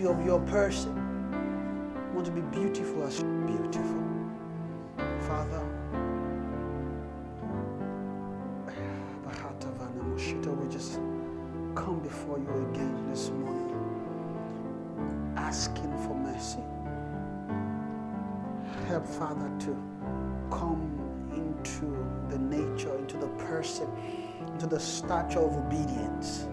beauty of your person. Want to be beautiful as beautiful. Father, Bahatavana Mushita, we just come before you again this morning, asking for mercy. Help, Father, to come into the nature, into the person, into the stature of obedience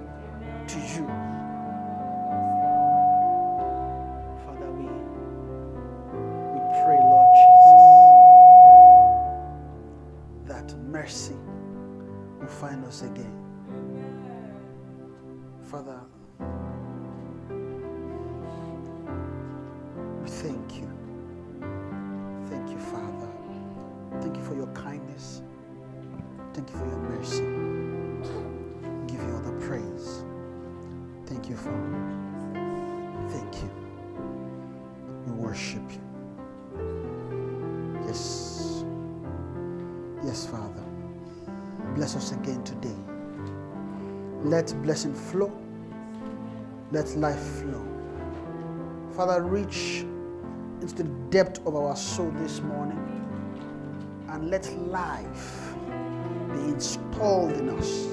blessing flow. Let life flow. Father, reach into the depth of our soul this morning and let life be installed in us.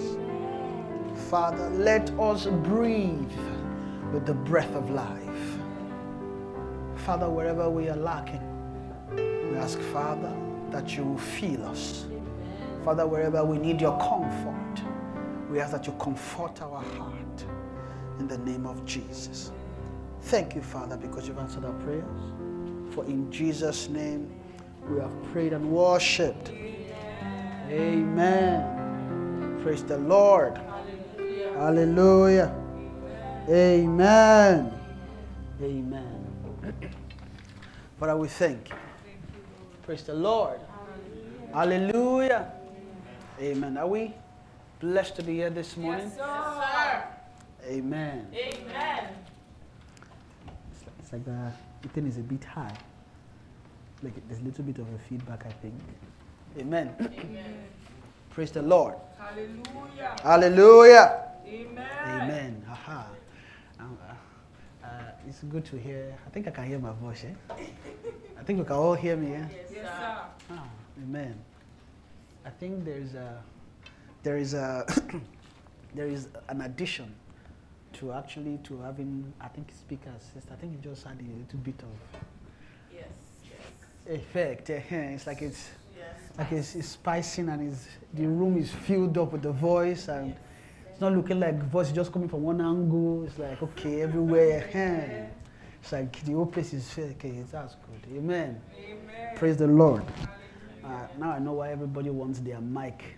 Father, let us breathe with the breath of life. Father, wherever we are lacking, we ask, Father, that you will fill us. Father, wherever we need your comfort, we ask that you comfort our heart in the name of Jesus. Thank you, Father, because you've answered our prayers. For in Jesus' name we have prayed and worshipped. Amen. Praise the Lord. Hallelujah. Amen. Amen. Father, we thank you. Praise the Lord. Hallelujah. Amen. Are we blessed to be here this morning? Yes, Sir. Amen. Amen. It's like the, the thing is a bit high. Like there's a little bit of a feedback, I think. Amen. Amen. Praise the Lord. Hallelujah. Hallelujah. Amen. Amen. Aha. Uh, uh, it's good to hear. I think I can hear my voice. Eh? I think you can all hear me. Eh? Yes, sir. Ah, amen. I think there's a there is a there is an addition to actually to having I think speaker assist. I think you just had a little bit of Yes, yes, effect. eh, eh, It's like it's yes. like it's, it's spicing and it's, the room is filled up with the voice and it's not looking like voice just coming from one angle. It's like okay everywhere. eh. It's like the whole place is. Okay, that's good. Amen. Amen. Praise the Lord. Uh, now I know why everybody wants their mic,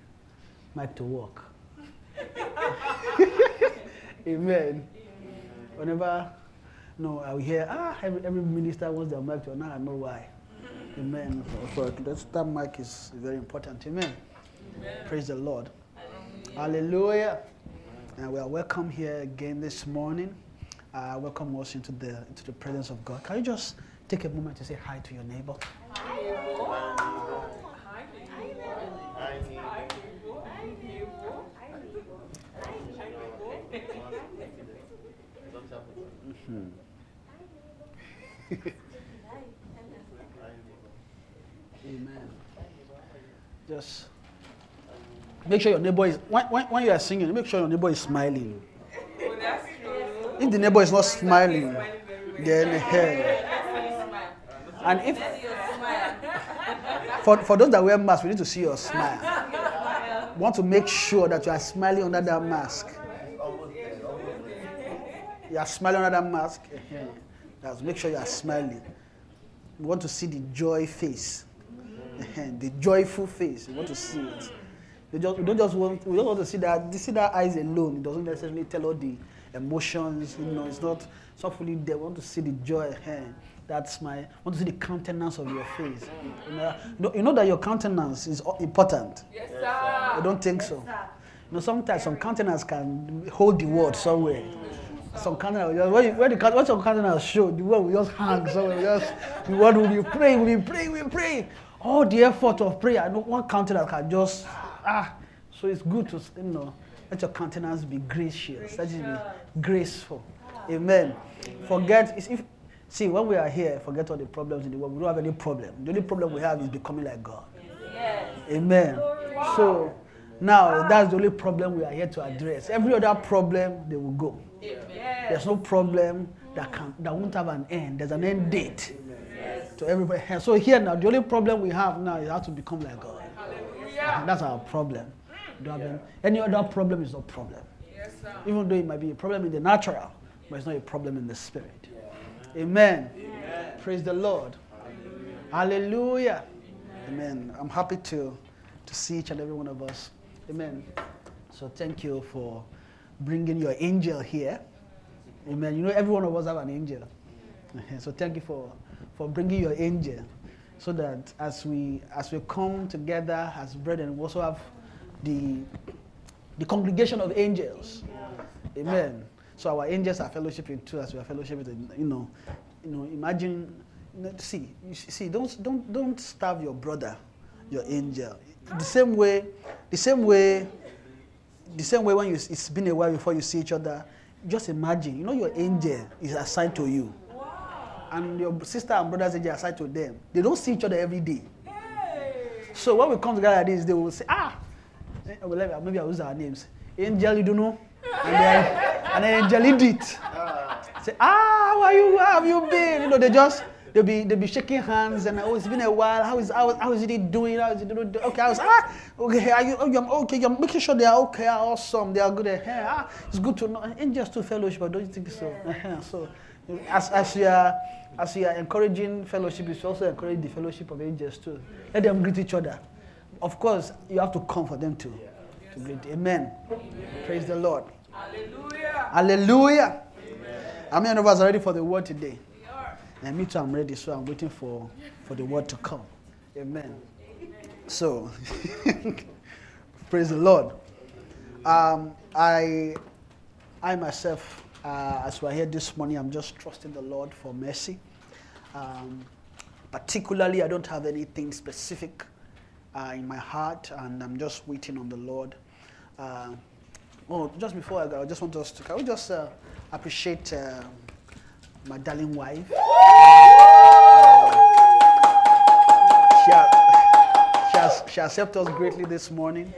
mic to work. Amen. Whenever, no, I will hear, ah, every, every minister wants their mic to. Now I know why. Amen. So, so that's, that mic is very important. Amen. Praise the Lord. Hallelujah. And we are welcome here again this morning. Uh, welcome us into the into the presence of God. Can you just take a moment to say hi to your neighbor? Amen. Just make sure your neighbor is when, when, you are singing, make sure your neighbor is smiling. If the neighbor is not smiling, then hey. And if for, for those that wear masks, we need to see your smile. We want to make sure that you are smiling under that mask. You are smiling under that mask. That's make sure you are smiling. We want to see the joy face, the joyful face. We want to see it. We, just, we don't just want. We don't want to see that. You see that eyes alone. It doesn't necessarily tell all the emotions. You know, it's not. It's not fully there. We want to see the joy. eh, That smile. We want to see the countenance of your face. You know, you know- that your countenance is important. Yes, I sir. don't think so. You know, sometimes some countenance can hold the word somewhere. Some will just- when, you, when the when some countenance show, the word will just hang somewhere. Just, the word will be praying, will be praying, will be praying. All the effort of prayer, no one countenance can just, ah. So it's good to, you know, let your countenance be gracious, let it be graceful. Amen. Forget, if, see, when we are here, forget all the problems in the world. We don't have any problem. The only problem we have is becoming like God. Yes. Amen. So now that's the only problem we are here to address. Every other problem they will go. Amen. There's no problem that can that won't have an end. There's an end date to everybody. So here now, the only problem we have now is how to become like God. Hallelujah. That's our problem. Don't any, other problem is no problem. Yes. Even though it might be a problem in the natural, but it's not a problem in the spirit. Amen. Praise the Lord. Hallelujah. Amen. I'm happy to, to see each and every one of us. Amen. So thank you for bringing your angel here. Amen. You know, every one of us have an angel. So thank you for, for bringing your angel so that as we, as we come together as brethren, we also have the, the congregation of angels. Amen. So our angels are fellowshipping too as we are fellowshipping. You know, you know. Imagine, you know, see, see, don't don't don't starve your brother, your angel. The same way, the same way, the same way when you, it's been a while before you see each other. Just imagine, you know, your angel is assigned to you, and your sister and brother's angel assigned to them. They don't see each other every day. So when we come together like this, they will say, ah, eh, well, maybe I'll use our names. Angel, you don't know? And then, and then Angel Edith. Say, ah, how are you? How have you been? You know, they just, they'll be, they'll be shaking hands and, oh, it's been a while. How is, how, how is it doing? How is it doing? Okay, I was, ah, okay, are you, oh, you're okay, you're making sure they are okay, awesome, they are good. Eh, ah, it's good to know. Angels to fellowship, but don't you think so? Eh, so, as, as you are, as you are encouraging fellowship, you should also encourage the fellowship of angels too. Let them greet each other. Of course, you have to come for them too. To greet. Amen. Praise the Lord. Hallelujah. Hallelujah. How many of us are ready for the word today? And me too, I'm ready, so I'm waiting for, for the word to come. Amen. So, praise the Lord. Um, I, I myself, uh, as we're here this morning, I'm just trusting the Lord for mercy. Um, particularly, I don't have anything specific uh, in my heart, and I'm just waiting on the Lord. Uh, oh, just before I go, I just want us to, can we just uh, appreciate uh, my darling wife? She has, she has, she us greatly this morning.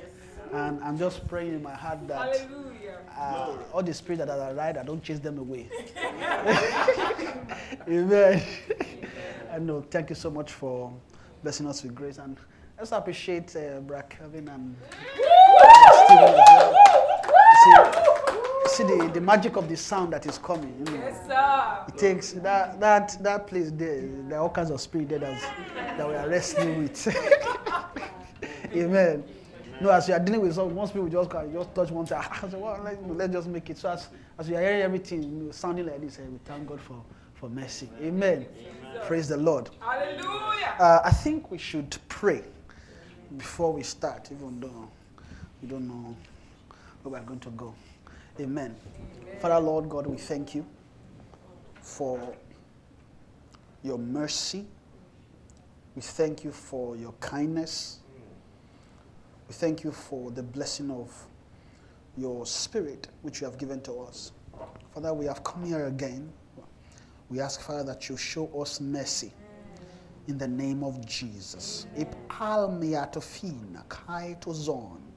And I'm just praying in my heart that uh, all the spirits that are right, I don't chase them away. Amen. I know. Thank you so much for blessing us with grace. And let's appreciate uh, Brother Kevin and Stephen as well. See, see the, the magic of the sound that is coming. You know. Yes, sir. It takes that that that place there. Are all kinds of spirit there that we are wrestling with. Amen. No, as you are dealing with some, most people just can just touch one thing. I say, well, let, let's just make it. So as, as you are hearing everything you know, sounding like this, eh, we thank God for, for mercy. Amen. Praise the Lord. Hallelujah. Uh, I think we should pray before we start, even though we don't know where we're going to go. Amen. Father, Lord God, we thank you for your mercy. We thank you for your kindness. We thank you for the blessing of your spirit which you have given to us. Father, we have come here again. We ask, Father, that you show us mercy in the name of Jesus. Zon.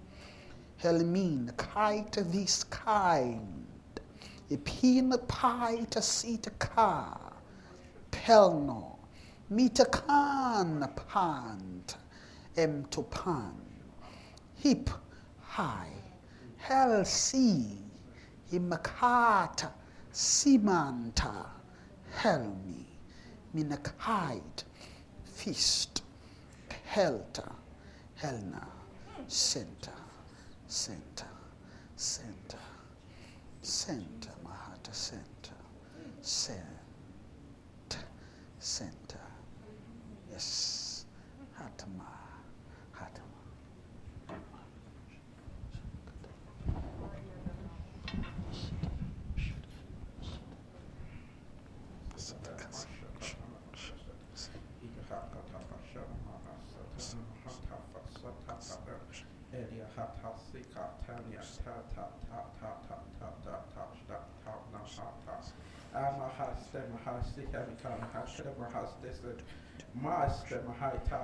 Helmin, kite this kind, epin pite sit ka, pelno, meter can pant, em to pan, hip high, hell see, himakata, simanta, helmi, minakite, fist, helter, helna, center center, center, center, mahata, center, center, center. Yes, I'm a Hemikan I'm a Mahaita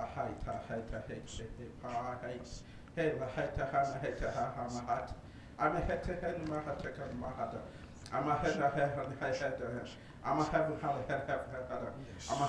I'm a Pa I'm a Hana I'm a Amahete I'm a Amahena I'm a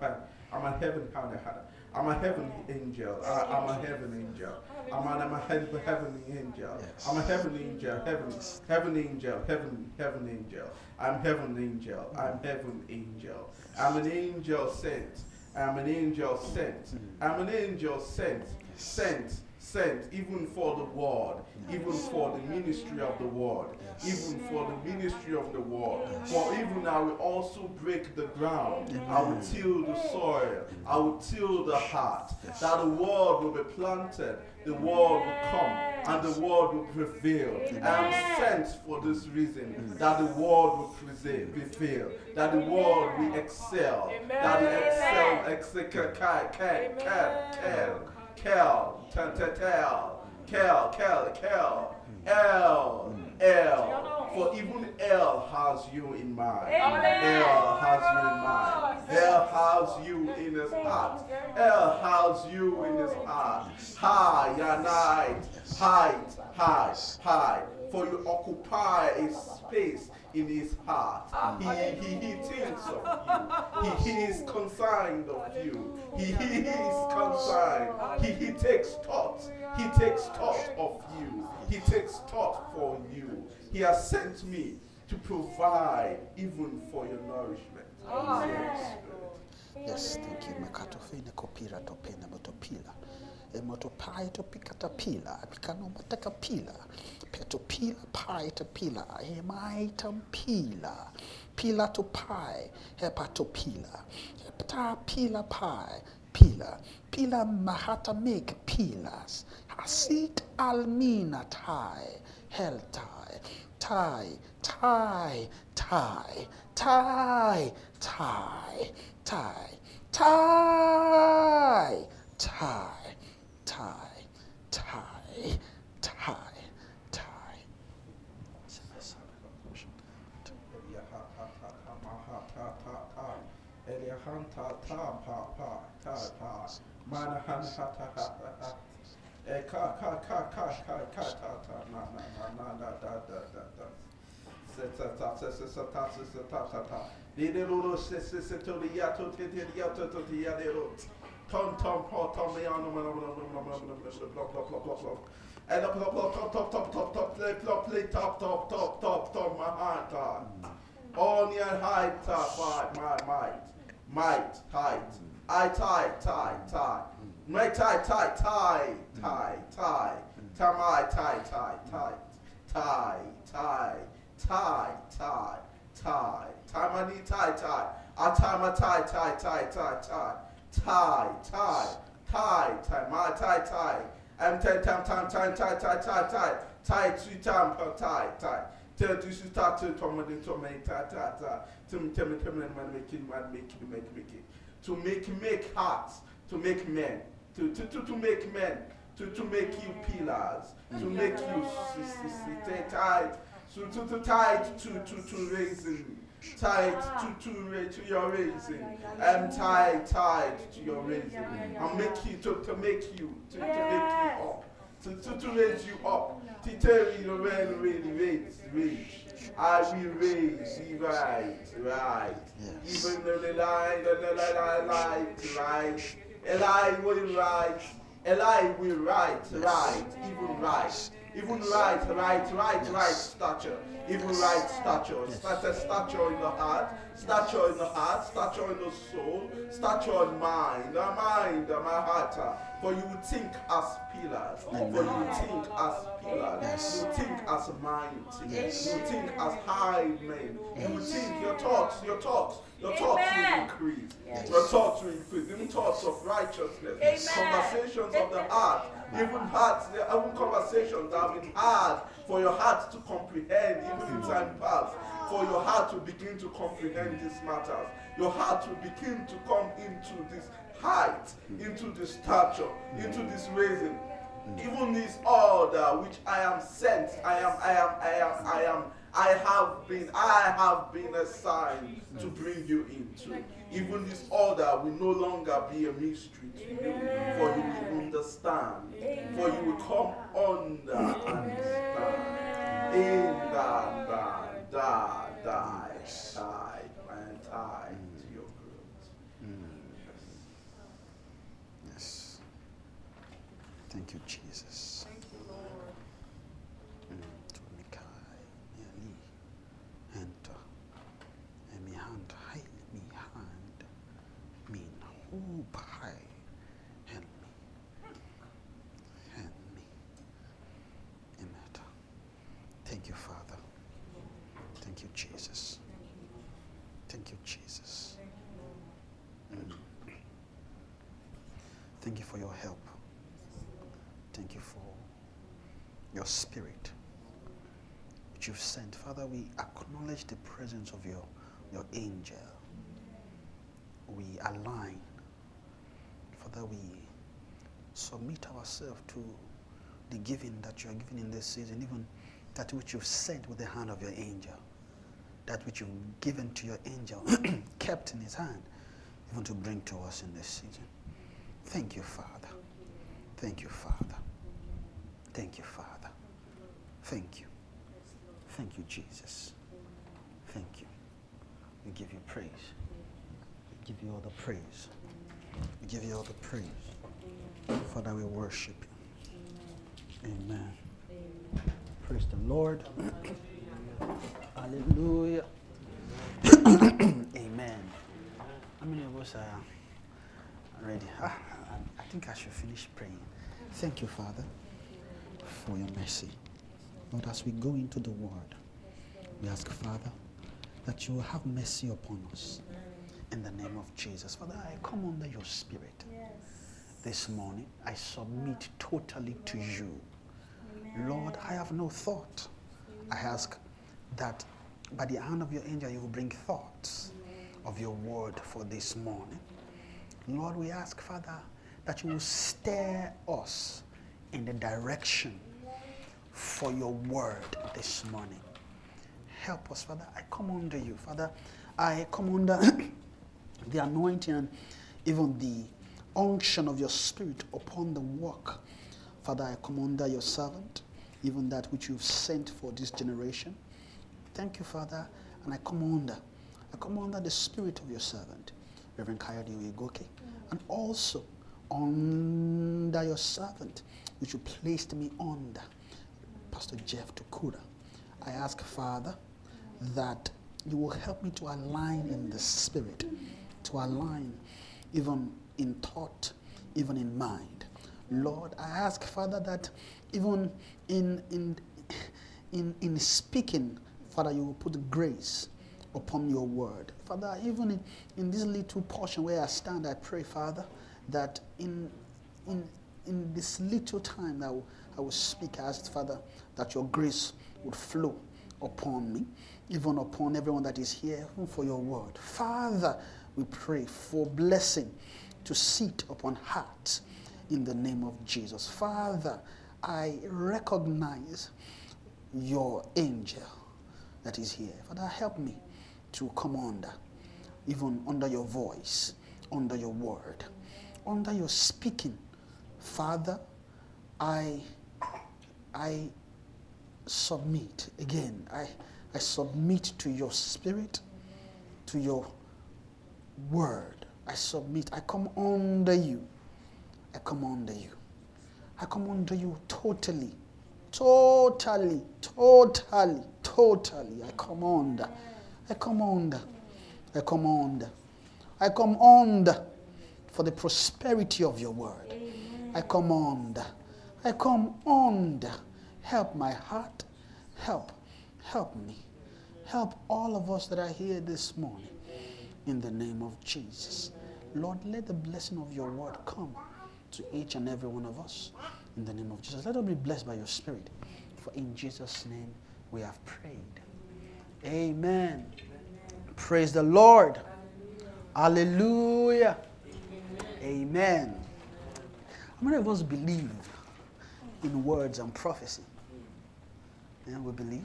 Hala I'm a Hin I'm a Hada I'm a heavenly angel. I, I'm a heaven angel. I'm a, I'm a heaven, heavenly angel. I'm a heavenly angel. Heaven, heaven angel. Heaven, heaven angel. I'm heaven angel. I'm heaven angel. I'm an angel sent. I'm an angel sent. Hmm. I'm an angel sent. Sent. Sent. Even for the world. Even for the ministry of the world. Even for the ministry of the world. For even I will also break the ground. I will till the soil. I will till the heart. That the word will be planted. The word will come. And the word will prevail. I am sent for this reason. That the word will prevail. prevail. That the word will excel. That the excel. Excel. Kel. Kel. Kel. Kel. Tel. Tel. Tel. Kel. Kel. Kel. L. L. For even L has you in mind. L has you in mind. L has you in his heart. L has you in his heart. High, your night. Height, high, high. For you occupy a space in his heart. He, he, he thinks of you. He, he is concerned of you. He, he is concerned. He, he takes thought. He takes thought of you. He takes thought for you. He has sent me to provide even for your nourishment. Spirit. Yes, thank you. Makatofene kopira topena motopila. Emotopai topikata pila. Mataka pila. Petopila pai tapila. Hemaitam pila. Pila to pai. Hepatopila. Hepata pila pai. Pila. Pila mahata make pilas. Hasit almina tai. Heltai. Tai. Tai. Tai. Tai. Tai. Tai. Tai. Tai. Tai. Tai. Tai. Tai. Eh, ka ka ka ka ka ka ta ta na na na na na da da da da. Se ta ta se se se ta se se ta ta ta. Di de lo lo se se se to di ya to te te ya to to di ya de lo. Tom tom po tom on no no no no no no no no. And up up up top top top top top play top play top top top top top my heart ta. On your height ta fight my might might, tight. I tie, tie, tie. My tie, tie, tie, tie, tie. Tie, my tie, tie, tie. Tie, tie, tie, tie, tie. Tie, my knee, tie, tie. I tie, my tie, tie, tie, tie, tie. Tie, tie, tie, tie, my tie, tie. I'm tie, time, time, time, tie, tie, tie, tie. Tie, two time, tie, tie. Tie, two, two, tie, two, two, tie, tie, tie. To me tell me tell me man make it man make it make make it. To make make hearts. To make men. To to to, to make men. To, to make you pillars, to make you tight, to, to, to tight to, to, to raising, tight to, to, to your raising, I'm tied, tied to your raising. I'll make you, to, to make you, to, to make you up, to, to, to raise you up, to tell you when really raise, raise. I will raise you right, right. Yes. Even though the lie, the, the, lie, lie, right. Eli will right. Eli will right, right, even right. Even right, right, right, right stature. Even right stature. Stature, stature in the heart, stature in the heart, stature in the soul, stature in mind, the mind, uh, my heart. Uh, for you think as pillars. Oh, for you think as pillars. Yes. You think as mighty. Yes. You think as high men. You think your thoughts, your thoughts, your thoughts will increase. Yes. Your thoughts will increase. Even thoughts of righteousness. Amen. Conversations of the heart. Even hearts, even conversations that have been hard for your heart to comprehend even in time past. For your heart to begin to comprehend these matters. Your heart to begin to come into this height, into this stature, into this raising. Even this order which I am sent, I am, I am, I am, I am, I have been, I have been assigned to bring you into. Even this order will no longer be a mystery to you, for you will understand, for you will come under and stand. In that, die, die, die, and die mm. to your growth. Mm. Yes. Thank you, Chief. Acknowledge the presence of your, your angel. We align. Father, we submit ourselves to the giving that you are giving in this season, even that which you've sent with the hand of your angel, that which you've given to your angel, kept in his hand, even to bring to us in this season. Thank you, Father. Thank you, Father. Thank you, Father. Thank you. Thank you, Jesus. Thank you. We give you praise. We give you all the praise. We give you all the praise. Father, we worship you. Amen. Amen. Praise the Lord. Hallelujah. Amen. How many of us are ready? Ah, I- think I should finish praying. Thank you, Father, for your mercy. Lord, as we go into the word, we ask, Father, that you will have mercy upon us. In the name of Jesus. Father, I come under your spirit this morning. I submit totally to you. Lord, I have no thought. I ask that by the hand of your angel, you will bring thoughts of your word for this morning. Lord, we ask, Father, that you will steer us in the direction for your word this morning. Help us, Father. I come under you, Father. I come under the anointing and even the unction of your spirit upon the work, Father. I come under your servant, even that which you've sent for this generation. Thank you, Father, and I come under. I come under the spirit of your servant, Reverend Kayode Oyegoke, and also under your servant, which you placed me under, Pastor Jeff Tukura. I ask, Father, that you will help me to align in the spirit, to align even in thought, even in mind. Lord, I ask, Father, that even in, in, in, in speaking, Father, you will put grace upon your word. Father, even in, in this little portion where I stand, I pray, Father, that in, in, in this little time that I will, speak, I ask, Father, that your grace would flow upon me, even upon everyone that is here, for your word. Father, we pray for blessing to sit upon hearts in the name of Jesus. Father, I recognize your angel that is here. Father, help me to come under, even under your voice, under your word, under your speaking. Father, I, I submit again. I, I submit to your spirit, to your word. I submit. I come under you. I come under you. I come under you totally. Totally, totally, totally. I come under. I come under. I come under. I come under for the prosperity of your word. I come under. I come under. Help my heart. Help. Help me. Help all of us that are here this morning. In the name of Jesus. Lord, let the blessing of your word come to each and every one of us. In the name of Jesus. Let us be blessed by your spirit. For in Jesus' name we have prayed. Amen. Praise the Lord. Hallelujah. Amen. How many of us believe in words and prophecy? Yeah, we believe.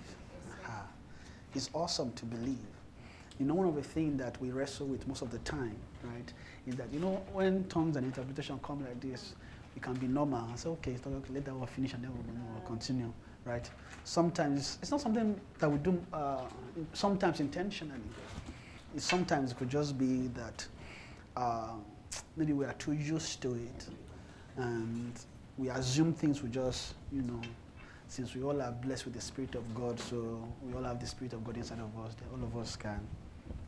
It's awesome to believe. You know, one of the things that we wrestle with most of the time, right, is that, you know, when tongues and interpretation come like this, it can be normal. I say, okay, okay, let that one finish and then we'll, continue, right? Sometimes it's not something that we do, uh, sometimes intentionally. Sometimes it could just be that uh, maybe we are too used to it and we assume things will just, you know, since we all are blessed with the Spirit of God, so we all have the Spirit of God inside of us, all of us can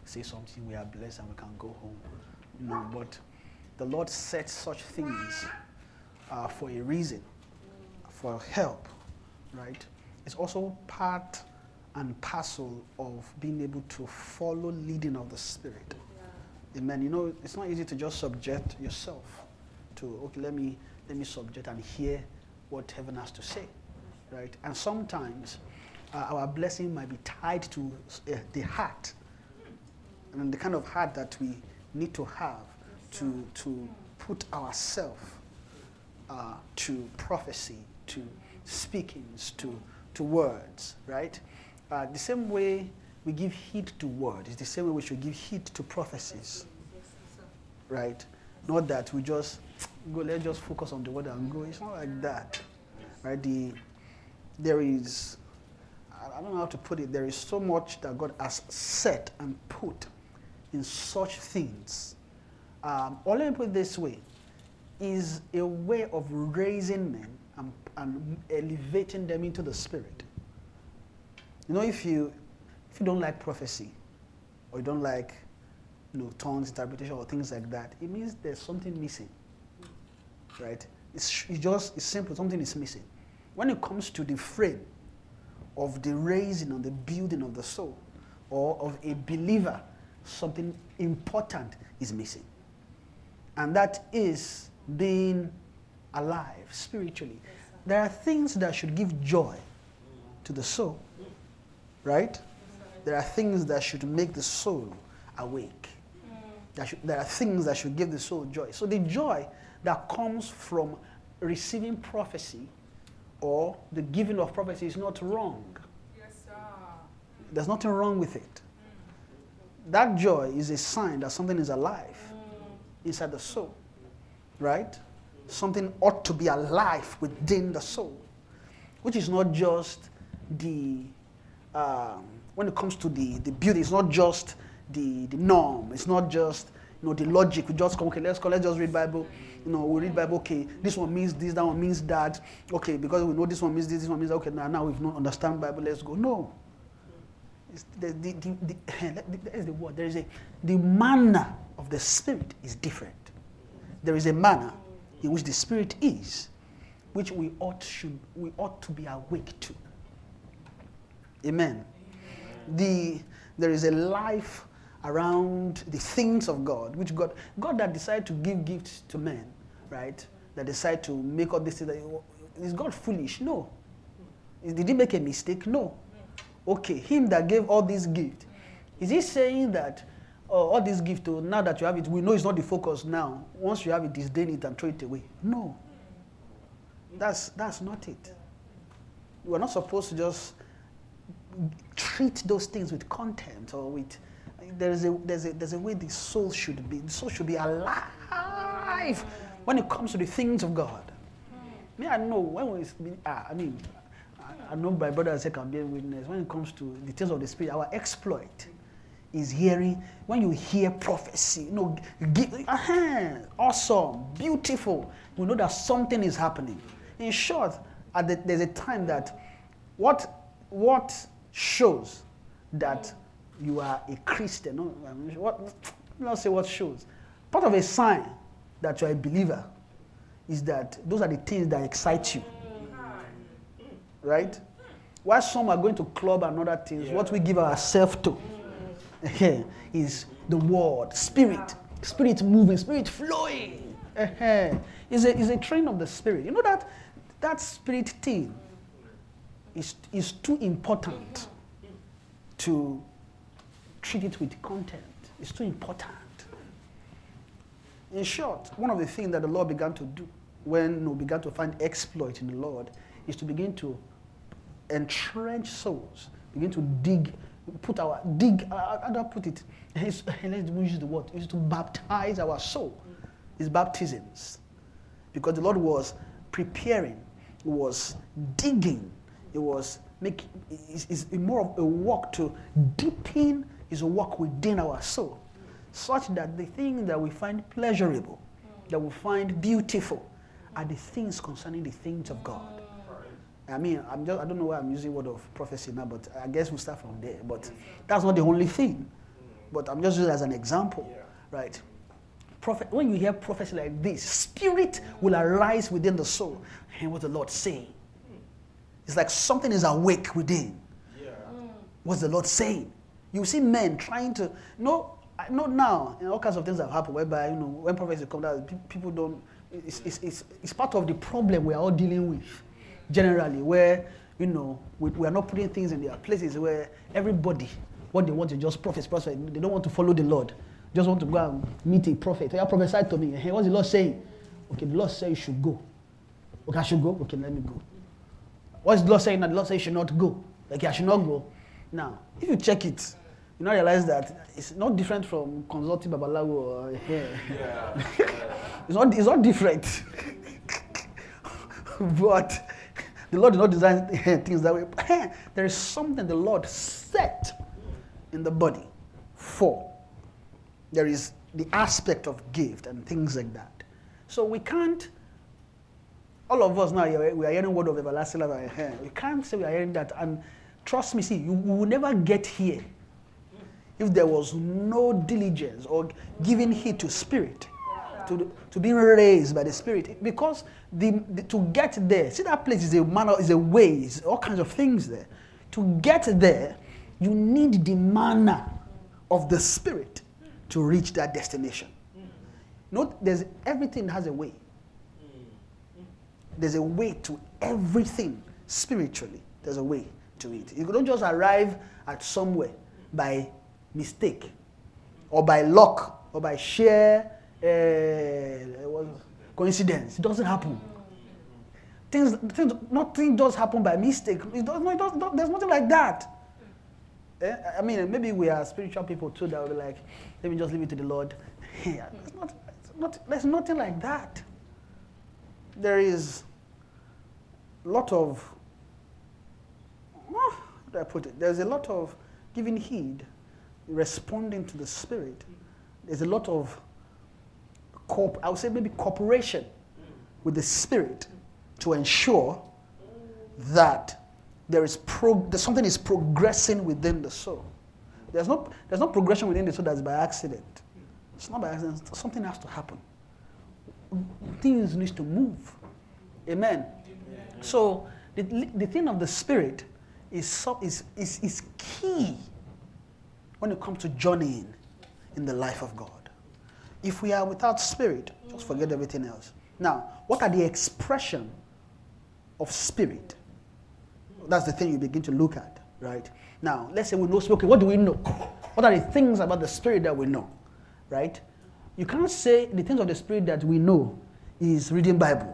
say something, we are blessed and we can go home. You know, but the Lord sets such things uh, for a reason, for help, right? It's also part and parcel of being able to follow leading of the Spirit. Amen. You know, it's not easy to just subject yourself to, okay, let me, let me subject and hear what heaven has to say, right? And sometimes uh, our blessing might be tied to uh, the heart, and the kind of heart that we need to have to, to put ourselves uh, to prophecy, to speakings, to, to words, right? Uh, the same way we give heed to word is the same way we should give heed to prophecies, right? Not that we just go, let's just focus on the word and go. It's not like that, right? The, there is, I don't know how to put it, there is so much that God has set and put in such things. Um, or let me put it this way is a way of raising men and, and elevating them into the spirit. You know, if you if you don't like prophecy or you don't like you know tongues interpretation or things like that, it means there's something missing. Right? It's, it's just it's simple, something is missing. When it comes to the frame of the raising and the building of the soul or of a believer, something important is missing. And that is being alive spiritually. There are things that should give joy to the soul, right? There are things that should make the soul awake. Hmm. There, should, there are things that should give the soul joy. So the joy that comes from receiving prophecy or the giving of prophecy is not wrong. Yes, sir. There's nothing wrong with it. That joy is a sign that something is alive inside the soul, right? something ought to be alive within the soul, which is not just the, um, when it comes to the, the beauty, it's not just the, the norm, it's not just you know, the logic. We just come, okay, let's let's just read Bible. You know, we read Bible, okay, this one means this, that one means that. Okay, because we know this one means this, this one means that. Okay, now, now we've not understand Bible, let's go. No. It's the, the, the, the word. There is a, the manner of the Spirit is different. There is a manner in which the Spirit is, which we ought, should, we ought to be awake to. Amen. The, there is a life around the things of God, which God, God that decided to give gifts to men, right? That decide to make all this. Is God foolish? No. Did he make a mistake? No. Okay, him that gave all these gifts, is he saying that oh, all these gifts, oh, now that you have it, we know it's not the focus now. Once you have it, disdain it and throw it away. No. That's, that's not it. We're not supposed to just treat those things with contempt or with there's a, there's, a, there's a way the soul should be. The soul should be alive when it comes to the things of God. Me, I know when we, I mean, I, know my brother and can be a witness. When it comes to the things of the Spirit, our exploit is hearing, when you hear prophecy, you know, give, uh-huh, awesome, beautiful, you know that something is happening. In short, the, there's a time that what, what shows that you are a Christian. No, um, what, not say what shows. Part of a sign that you're a believer is that those are the things that excite you. Right? While some are going to club and other things, yeah. what we give ourselves to is the word, spirit, spirit moving, spirit flowing. Is a, is a train of the spirit. You know that that spirit thing is, is too important to treat it with content. It's too important. In short, one of the things that the Lord began to do when we began to find exploit in the Lord is to begin to entrench souls, begin to dig, put our, dig, uh, how do I put it? Let's use the word, is to baptize our soul. It's baptisms. Because the Lord was preparing, was digging, it was making, it's, it's more of a work to deepen is a work within our soul, such that the things that we find pleasurable, that we find beautiful, are the things concerning the things of God. I mean, I'm just, I don't know why I'm using word of prophecy now, but I guess we'll start from there. But that's not the only thing. But I'm just using it as an example, right? Prophet, when you hear prophecy like this, spirit will arise within the soul. And what the Lord saying? It's like something is awake within. Yeah. What's the Lord saying? You see men trying to, no, not now, you know, all kinds of things have happened whereby, you know, when prophecy come down, people don't, it's, it's, it's, it's part of the problem we are all dealing with generally, where, you know, we, we are not putting things in their places where everybody, what they want is just prophets, prophets. They don't want to follow the Lord. Just want to go and meet a prophet. Oh, you prophesy to me. Hey, what's the Lord saying? Okay, the Lord says you should go. Okay, I should go. Okay, let me go. What's the Lord saying? That the Lord says you should not go. Like, I should not go. Now, if you check it, you now realize that it's not different from consulting Babalawo or here. Yeah. it's, not, it's not different. but the Lord did not design things that way. there is something the Lord set in the body for. There is the aspect of gift and things like that. So we can't, all of us now, we are hearing word of everlasting life. We can't say we are hearing that. And trust me, see, you will never get here if there was no diligence or giving heed to spirit, to, to being raised by the spirit, because the, the, to get there, see that place is a manner, is a way, is all kinds of things there. To get there, you need the manner of the spirit to reach that destination. Note, there's everything has a way. There's a way to everything spiritually. There's a way to it. You don't just arrive at somewhere by mistake or by luck or by sheer uh, coincidence. It doesn't happen. Things, things, nothing does happen by mistake. It does, no, it does, there's nothing like that. Eh? I mean, maybe we are spiritual people too that will be like, let me just leave it to the Lord. it's not, it's not, there's nothing like that. there is a lot of, ah, how do I put it? There's a lot of giving heed, responding to the Spirit. There's a lot of, corp- I would say maybe cooperation with the Spirit to ensure that there is prog- that something is progressing within the soul. There's no, there's no progression within the soul that's by accident. It's not by accident. Something has to happen. Things need to move. Amen. So the, the thing of the spirit is, is, is, key when it comes to journeying in the life of God. If we are without spirit, just forget everything else. Now, what are the expression of spirit? That's the thing you begin to look at, right? Now, let's say we know spirit. Okay, what do we know? What are the things about the spirit that we know, right? You can't say the things of the spirit that we know is reading Bible.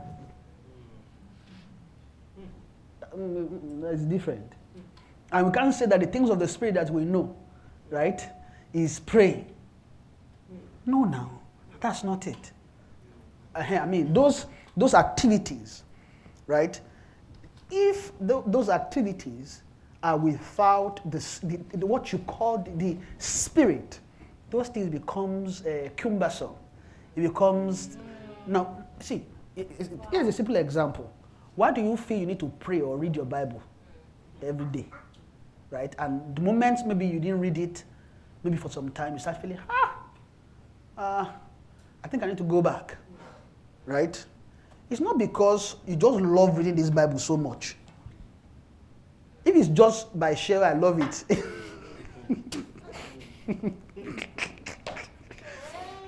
Mm, That's different. And we can't say that the things of the spirit that we know, right, is praying. No, now, that's not it. I mean, those those activities, right? If tho- those activities are without the, the, what you call the, spirit, those things becomes uh, cumbersome. It becomes now. See, i- i- here's a simple example. Why do you feel you need to pray or read your Bible every day, right? And the moment maybe you didn't read it, maybe for some time, you start feeling ah, uh, I think I need to go back, right? It's not because you just love reading this Bible so much. If it's just by share, I love it.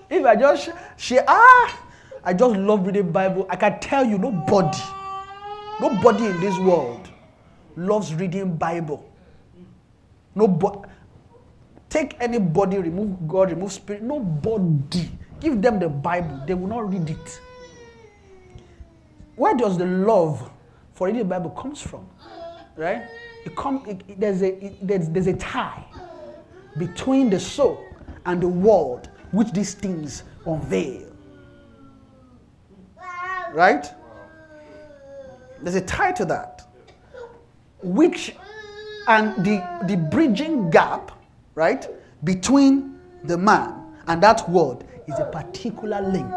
if I just share, ah, I just love reading Bible. I can tell you, nobody, nobody in this world loves reading Bible. Nobody. Take anybody, remove God, remove spirit. Nobody. Give them the Bible. They will not read it. Where does the love for reading the Bible comes from? Right? It come, it, it- there's, a, there's, there's a tie between the soul and the world which these things unveil. Right? There's a tie to that. Which and the, the bridging gap, right, between the man and that world is a particular link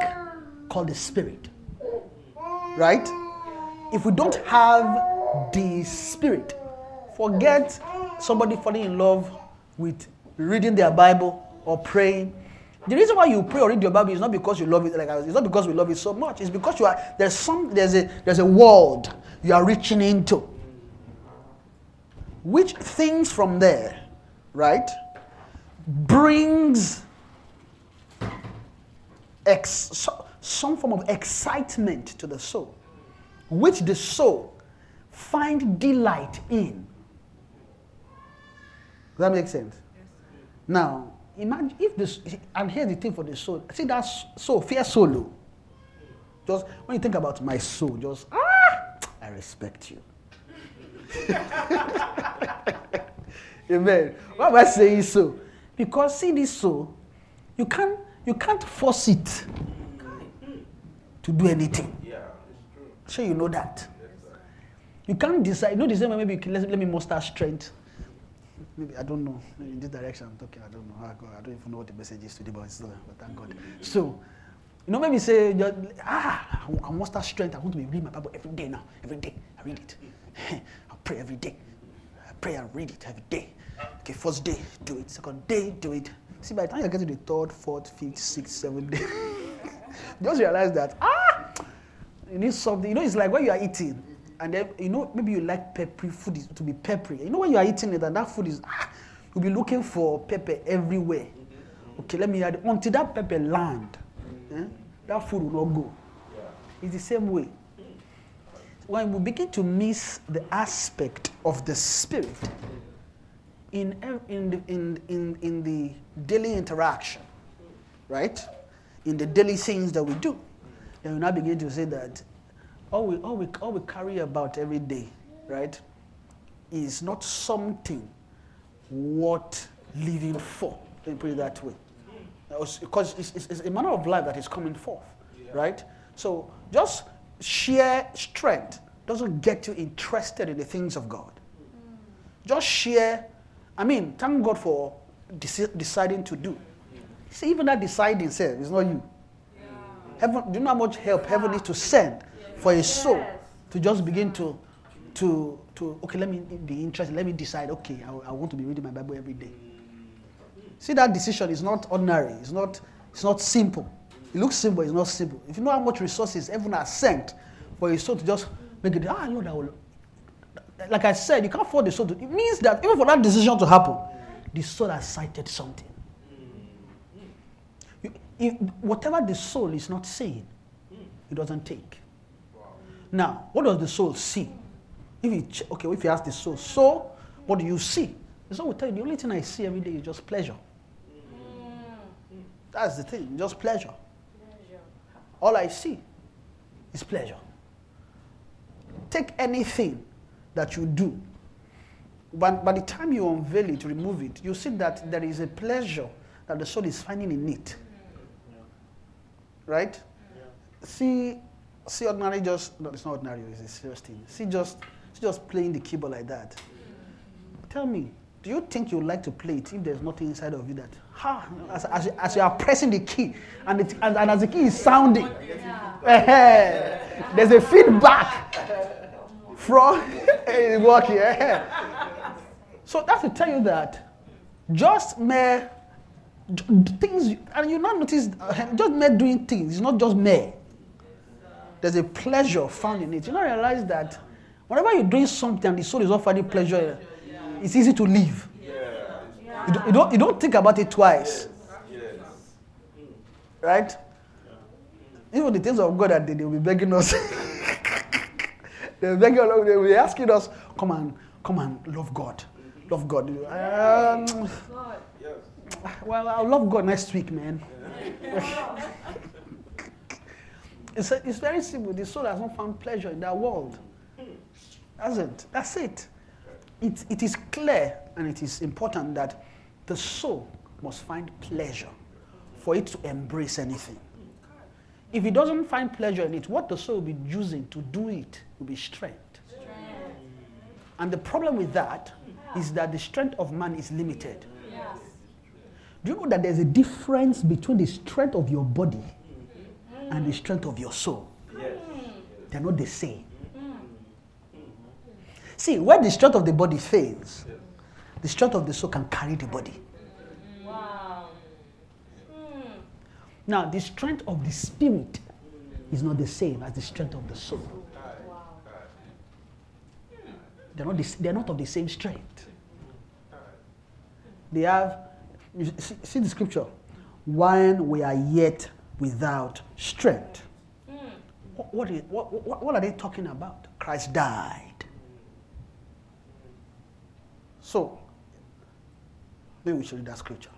called the spirit. Right? If we don't have the spirit, forget somebody falling in love with reading their Bible or praying. The reason why you pray or read your Bible is not because you love it, like it's not because we love it so much. It's because you are there's some there's a there's a world you are reaching into which things from there, right, brings ex- so- some form of excitement to the soul, which the soul find delight in. Does that make sense? Now, imagine if this, and here's the thing for the soul. See that soul, fear solo. Just when you think about my soul, just ah, I respect you. Amen. Why am I saying so? Because see this soul, you can't you can't force it to do anything. Yeah, it's true. Sure, you know that. You can't decide. You know the same way maybe you can, let, let me muster strength. Maybe I don't know. In this direction I'm talking. I don't know. I, God, I don't even know what the message is today, but it's. But thank God. So, you know, maybe say, ah, I muster strength. I want to be reading my Bible every day now. Every day, I read it. I pray every day. I pray and read it every day. Okay, first day, do it. Second day, do it. See, by the time you get to the third, fourth, fifth, sixth, seventh day, just realize that ah, you need something. You know, it's like when you are eating, and then you know maybe you like peppery food is, to be peppery. You know when you are eating it, and that food is ah, you'll be looking for pepper everywhere. Okay, let me add until that pepper land, eh, that food will not go. It's the same way. When we begin to miss the aspect of the spirit in, in, the, in, in, in the daily interaction, right? In the daily things that we do, then we now begin to say that all we, all we, all we carry about every day, right, is not something worth living for. Let me put it that way. Because it's, it's, it's a manner of life that is coming forth, right? So just sheer strength doesn't get you interested in the things of God. Just sheer, I mean, thank God for deci- deciding to do. See, even that deciding self is not you. Heaven, do you know how much help heaven needs to send for a soul to just begin to, to, to okay, let me be interested, let me decide, okay, I, I want to be reading my Bible every day. See, that decision is not ordinary, it's not, it's not simple. It looks simple, it's not simple. If you know how much resources heaven has sent for a soul to just make it, ah, Lord, I will. Like I said, you can't force the soul to. It means that even for that decision to happen, the soul has sighted something. You, if, whatever the soul is not saying, it doesn't take. Now, what does the soul see? If you ch- okay, if you ask the soul, so what do you see? The soul will tell you the only thing I see every day is just pleasure. That's the thing, just pleasure. All I see is pleasure. Take anything that you do, but by the time you unveil it, remove it, you see that there is a pleasure that the soul is finding in it. Right? See, see ordinary just no, it's not ordinary, it's a serious thing. See just see just playing the keyboard like that. Tell me, do you think you like to play it if there's nothing inside of you that ha as, as, you- as you are pressing the key and, it, and, and as the key is sounding, there's a feedback from working. eh. So that's to tell you that just mere things, and you not notice, uh, just mere doing things, it's not just mere. There's a pleasure found in it. You not realize that whenever you're doing something and the soul is offering pleasure, it's easy to leave. You, don't, you, don't, think about it twice. Right? Even the things of God that they, they will be begging us. they will be begging us, they be asking us, come and come and love God. Love God. Um, well, I'll love God next week, man. it's, it's very simple. The soul has not found pleasure in that world. Hasn't. That's it. it. It is clear and it is important that the soul must find pleasure for it to embrace anything. If it doesn't find pleasure in it, what the soul will be using to do it will be strength. And the problem with that is that the strength of man is limited. Do you know that there's a difference between the strength of your body and the strength of your soul? They're not the same. See, where the strength of the body fails, the strength of the soul can carry the body. Wow. Hmm. Now, the strength of the spirit is not the same as the strength of the soul. They're not, the, they're not of the same strength. They have, see, see the scripture, when we are yet without strength. What, what, is, what, what are they talking about? Christ died. So, maybe we should read that scripture.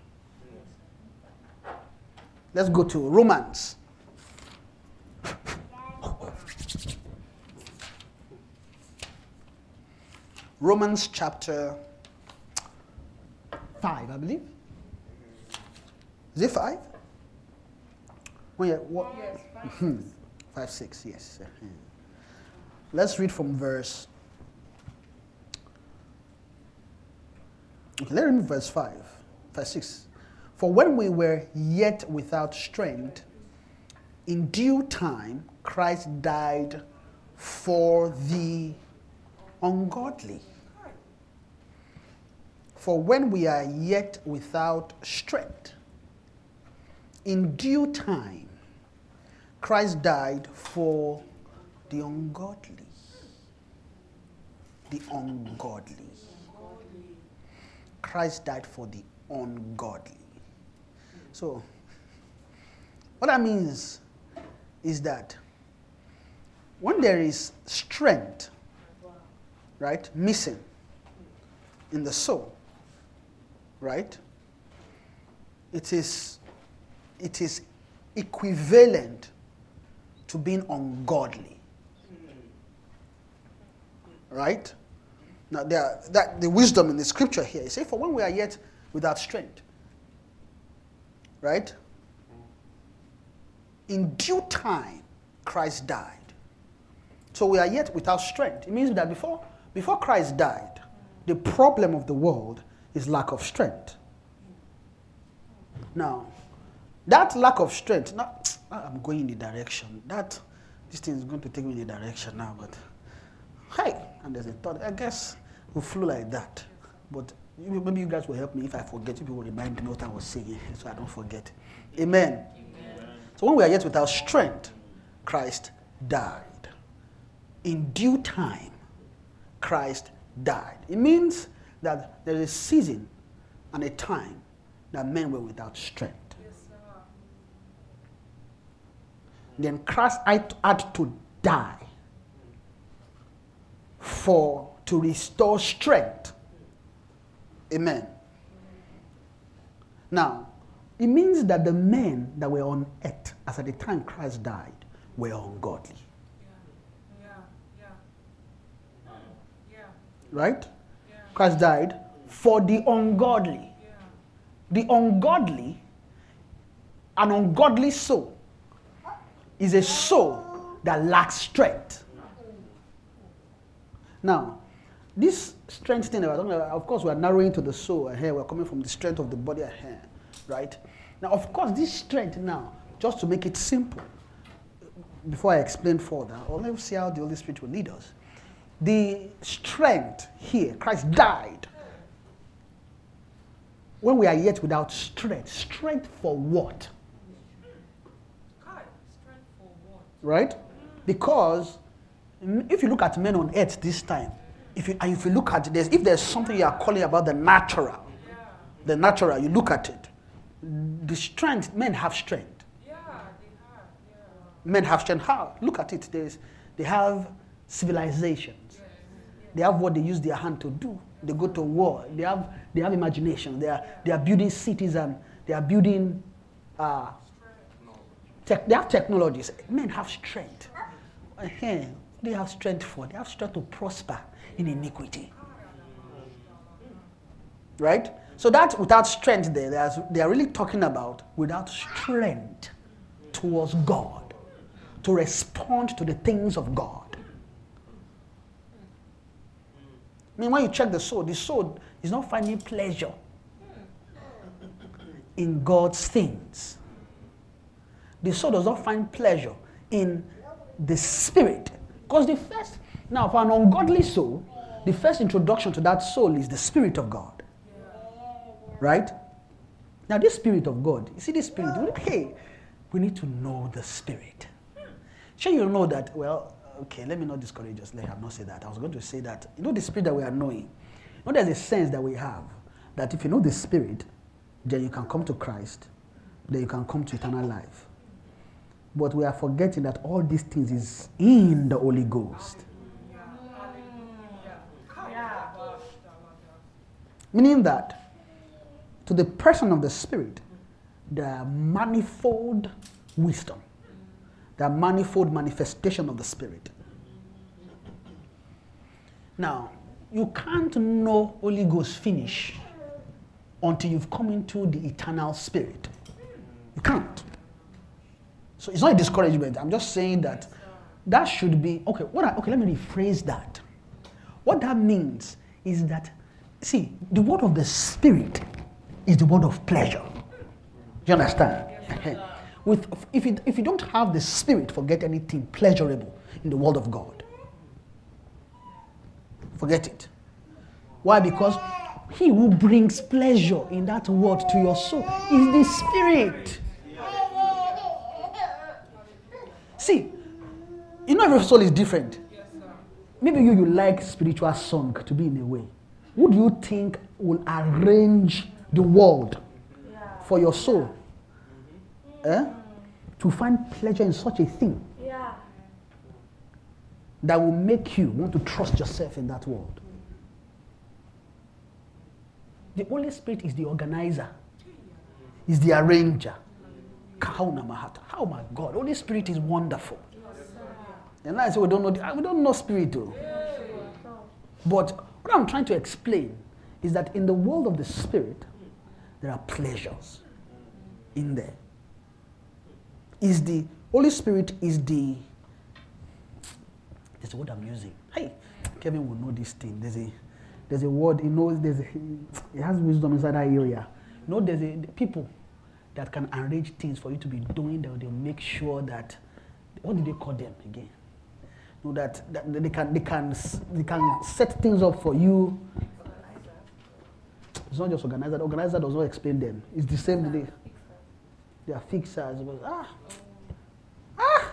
Let's go to Romans. Romans chapter 5, I believe. Is it 5? Oh, yeah. What? Hmm. 5, 6, yes. Mhm. Let's read from verse. Okay, let's read verse 5, verse 6. For when we were yet without strength, in due time Christ died for the ungodly. For when we are yet without strength, in due time Christ died for the ungodly. The ungodly. Christ died for the ungodly. So, what that means is that when there is strength, right, missing in the soul, right, it is, it is equivalent to being ungodly. Right? Now, there, that, the wisdom in the scripture here is say, for when we are yet without strength, right? In due time, Christ died. So we are yet without strength. It means that before, before Christ died, the problem of the world is lack of strength. Now, that lack of strength, now, I'm going in the direction. That this thing is going to take me in the direction now, but hey, and there's a thought. I guess we flew like that. But maybe you guys will help me if I forget. You will remind me what I was saying so I don't forget. Amen. So when we are yet without strength, Christ died. In due time, Christ died. It means that there is a season and a time that men were without strength. Then Christ had had to die for to restore strength. Amen. Now, it means that the men that were on earth as at the time Christ died were ungodly. Yeah. Yeah. Yeah. Right? Christ died for the ungodly. The ungodly, an ungodly soul, is a soul that lacks strength. Now, this strength thing, that we're about, of course, we're narrowing to the soul here. We're coming from the strength of the body here, right? Now, of course, this strength now, just to make it simple, before I explain further, let's see how the Holy Spirit will lead us. The strength here, Christ died when we are yet without strength. Strength for what? Right? Because if you look at men on earth this time, if you, if you look at this, if there's something you are calling about the natural, Yeah. the natural, you look at it. The strength, men have strength. Yeah, they have. Yeah. Men have strength. How? Look at it. There's, they have civilizations. They have what they use their hand to do. They go to war. They have, they have imagination. They are, they are building cities and they are building, uh, tech, they have technologies. Men have strength. Uh-huh. They have strength for. They have strength to prosper in iniquity. Right? So that without strength there, they are really talking about without strength towards God, to respond to the things of God. I mean, when you check the soul, the soul is not finding pleasure in God's things. The soul does not find pleasure in the spirit. Because the first, now for an ungodly soul, the first introduction to that soul is the spirit of God. Right? Now, this spirit of God, you see this spirit, hey, we need to know the spirit. Sure, you know that, well, okay, let me not discourage us. Let me not say that. I was going to say that, you know, the spirit that we are knowing, you know, there's a sense that we have that if you know the spirit, then you can come to Christ, then you can come to eternal life. But we are forgetting that all these things is in the Holy Ghost. Meaning that to the person of the Spirit, there are manifold wisdom, there are manifold manifestation of the Spirit. Now, you can't know Holy Ghost finish until you've come into the eternal Spirit. You can't. So it's not a discouragement. I'm just saying that that should be okay. What? I, okay, let me rephrase that. What that means is that, see, the word of the Spirit is the word of pleasure. Do you understand? With, if, you, if you don't have the Spirit, forget anything pleasurable in the Word of God. Forget it. Why? Because he who brings pleasure in that word to your soul is the Spirit. See, you know every soul is different. Maybe you, you like spiritual song to be in a way. Who do you think will arrange the world for your soul? Eh? To find pleasure in such a thing Yeah. that will make you want to trust yourself in that world. The Holy Spirit is the organizer, is the arranger. Kauna Mahata. How my God, Holy Spirit is wonderful. And I say we don't know the- we don't know spirit though. But what I'm trying to explain is that in the world of the spirit, there are pleasures in there. Is the Holy Spirit is the there's a word I'm using. Hey, Kevin will know this thing. There's a there's a word, he knows there's a, he has wisdom inside that area. You know, there's a people that can arrange things for you to be doing that they'll make sure that what do they call them again? know that, that they can they can they can set things up for you. It's not just organizer. The organizer does not explain them. It's the same. They, they are fixers. But, ah, ah.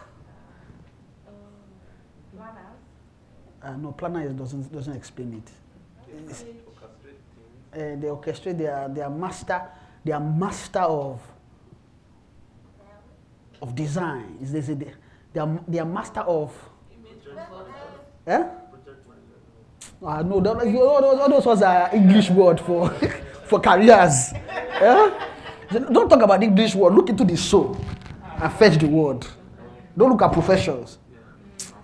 Uh, no, planner is, doesn't doesn't explain it. It's- uh, they orchestrate. They are they are master. They are master of of design. Is they say they, they are they are master of. Eh? Ah, no, that, all, those, all those words are English word for for careers. Eh? Don't talk about the English word. Look into the soul and fetch the word. Don't look at professions.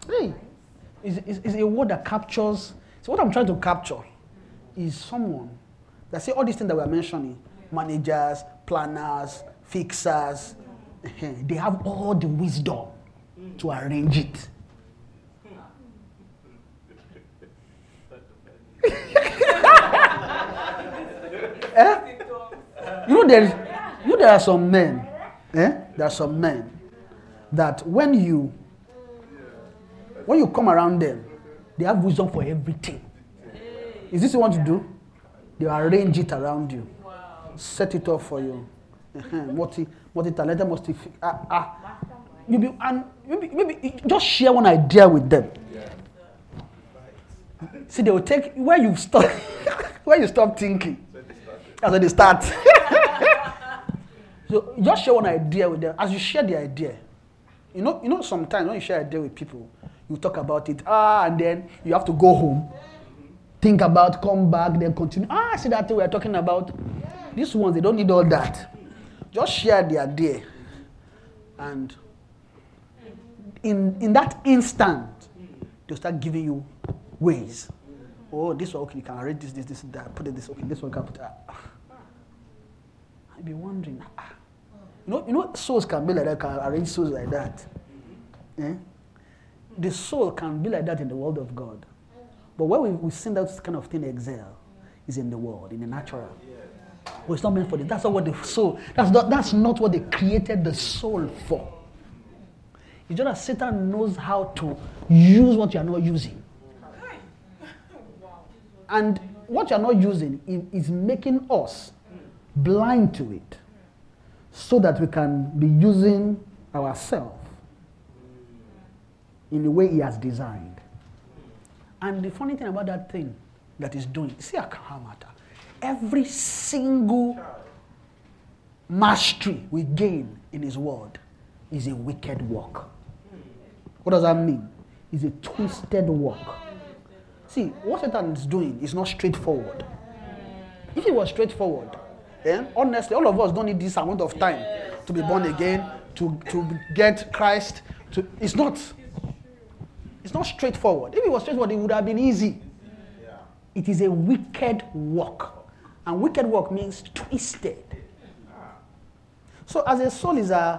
Hey, it's, it's, it's a word that captures. So what I'm trying to capture is someone that say all these things that we are mentioning: managers, planners, fixers. They have all the wisdom to arrange it. Eh? You know, there is, you know, there are some men, eh? There are some men that when you when you come around them, they have wisdom for everything. Is this what you want to do? They arrange it around you, set it up for you. Uh-huh. Multi, multi-talented, multi. Ah, ah. You be and maybe, maybe just share one idea with them. See, they will take where you stop, where you stop thinking. That's when they start. so just share one idea with them. As you share the idea, you know, you know, sometimes when you share idea with people, you talk about it, ah, and then you have to go home, think about, come back, then continue. Ah, see that thing we are talking about. These ones, they don't need all that. Just share the idea, and in in that instant, they'll start giving you ways. Oh, this one, okay, you can arrange this, this, this, that. Put it this, okay, this one can put that. I'd be wondering, ah, you know, you know, souls can be like that, can arrange souls like that. Eh? The soul can be like that in the world of God. But where we, we send that kind of thing excel is in the world, in the natural. Well, it's not meant for this. That's not what the soul, that's not, that's not what they created the soul for. It's just that Satan knows how to use what you are not using. And what you are not using is making us blind to it so that we can be using ourselves in the way He has designed. And the funny thing about that thing that He's doing, see Akahamata, every single mastery we gain in His word is a wicked work. What does that mean? It's a twisted work. See, what Satan is doing is not straightforward. If it was straightforward, then honestly, all of us don't need this amount of time to be born again, to, to get Christ. To, it's not. It's not straightforward. If it was straightforward, it would have been easy. It is a wicked work. And wicked work means twisted. So as a soul is uh,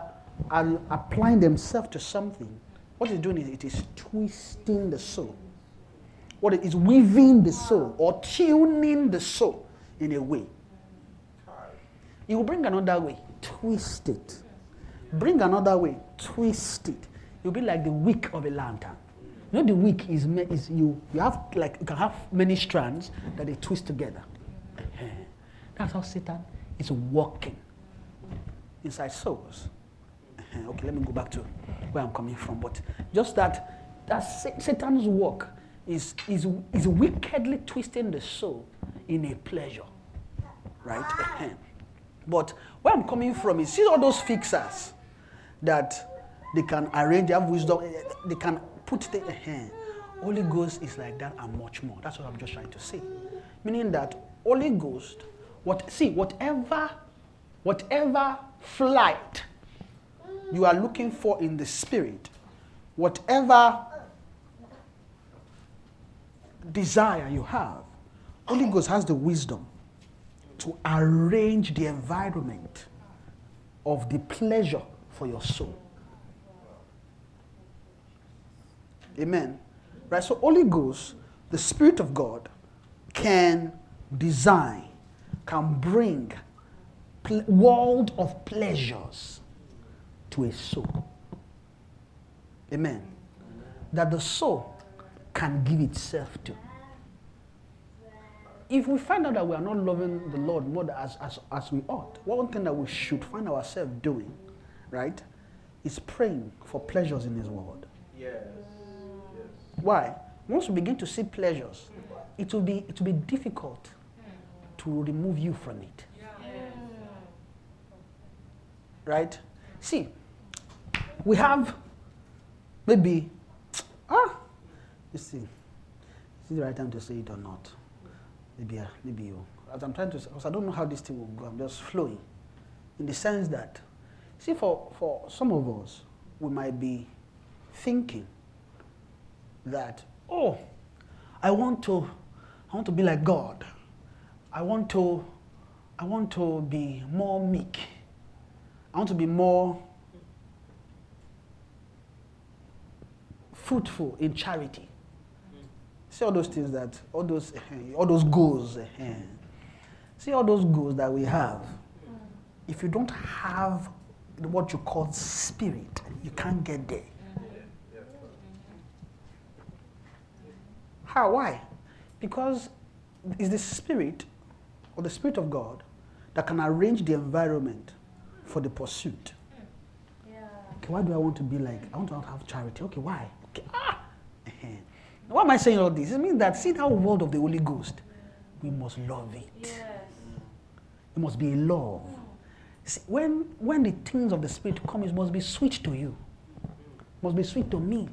are applying themselves to something, what it's doing is it is twisting the soul. What it is weaving the soul or tuning the soul in a way. You will bring another way, twist it. Bring another way, twist it. You'll be like the wick of a lantern. You know the wick is, is you you have like you can have many strands that they twist together. That's how Satan is working inside souls. Okay, let me go back to where I'm coming from. But just that, that Satan's work is, is, is wickedly twisting the soul in a pleasure. Right? But where I'm coming from is see all those fixers that they can arrange, they have wisdom, eh, they can put the uh, Holy Ghost is like that and much more. That's what I'm just trying to say. Meaning that Holy Ghost, what see, whatever, whatever flight you are looking for in the spirit, whatever desire you have, Holy Ghost has the wisdom to arrange the environment of the pleasure for your soul. Amen. Right? So, Holy Ghost, the Spirit of God, can design, can bring pl- world of pleasures to a soul. Amen. That the soul can give itself to. If we find out that we are not loving the Lord more than as, as, as we ought, one thing that we should find ourselves doing, right, is praying for pleasures in His Word. Yes. Yes. Why? Once we begin to see pleasures, it will be, it will be difficult to remove you from it. Right? See, we have maybe, ah, you see, is it the right time to say it or not? Maybe, maybe you. As I'm trying to because I don't know how this thing will go, I'm just flowing. In the sense that, see, for, for some of us, we might be thinking that, oh, I want to, I want to be like God. I want to, I want to be more meek. I want to be more fruitful in charity. See all those things that, all those, eh, all those goals. eh, See all those goals that we have. If you don't have what you call spirit, you can't get there. How? Why? Because it's the spirit or the spirit of God that can arrange the environment for the pursuit. Okay, why do I want to be like? I want to have charity. Okay, why? Okay, ah. Why am I saying all this? It means that see that world of the Holy Ghost, we must love it. Yes. It must be a love. See, when when the things of the spirit come, it must be sweet to you. It must be sweet to me.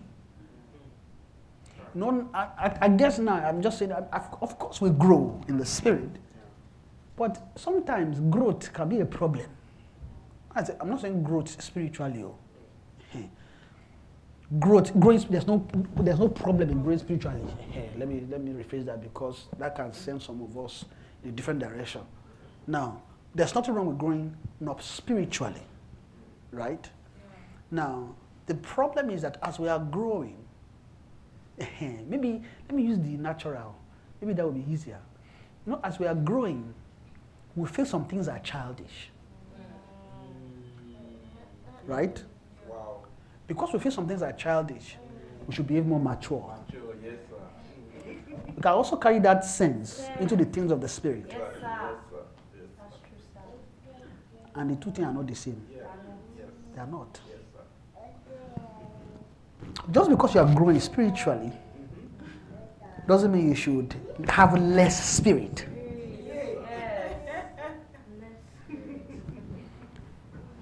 No, I, I, I guess now I'm just saying. I, of course, we grow in the spirit, but sometimes growth can be a problem. I I'm not saying growth spiritually. Oh. Eh. Growth, growing. There's no, there's no problem in growing spiritually. Eh, Let me let me rephrase that because that can send some of us in a different direction. Now, there's nothing wrong with growing up spiritually, right? Now, the problem is that as we are growing, maybe let me use the natural. Maybe that will be easier. You know, as we are growing, we feel some things are childish, right? Because we feel some things are childish, we should behave more mature. Sure, yes, sir. We can also carry that sense into the things of the spirit, Yes, sir. Yes, and the two things are not the same. They are not. Just because you are growing spiritually doesn't mean you should have less spirit.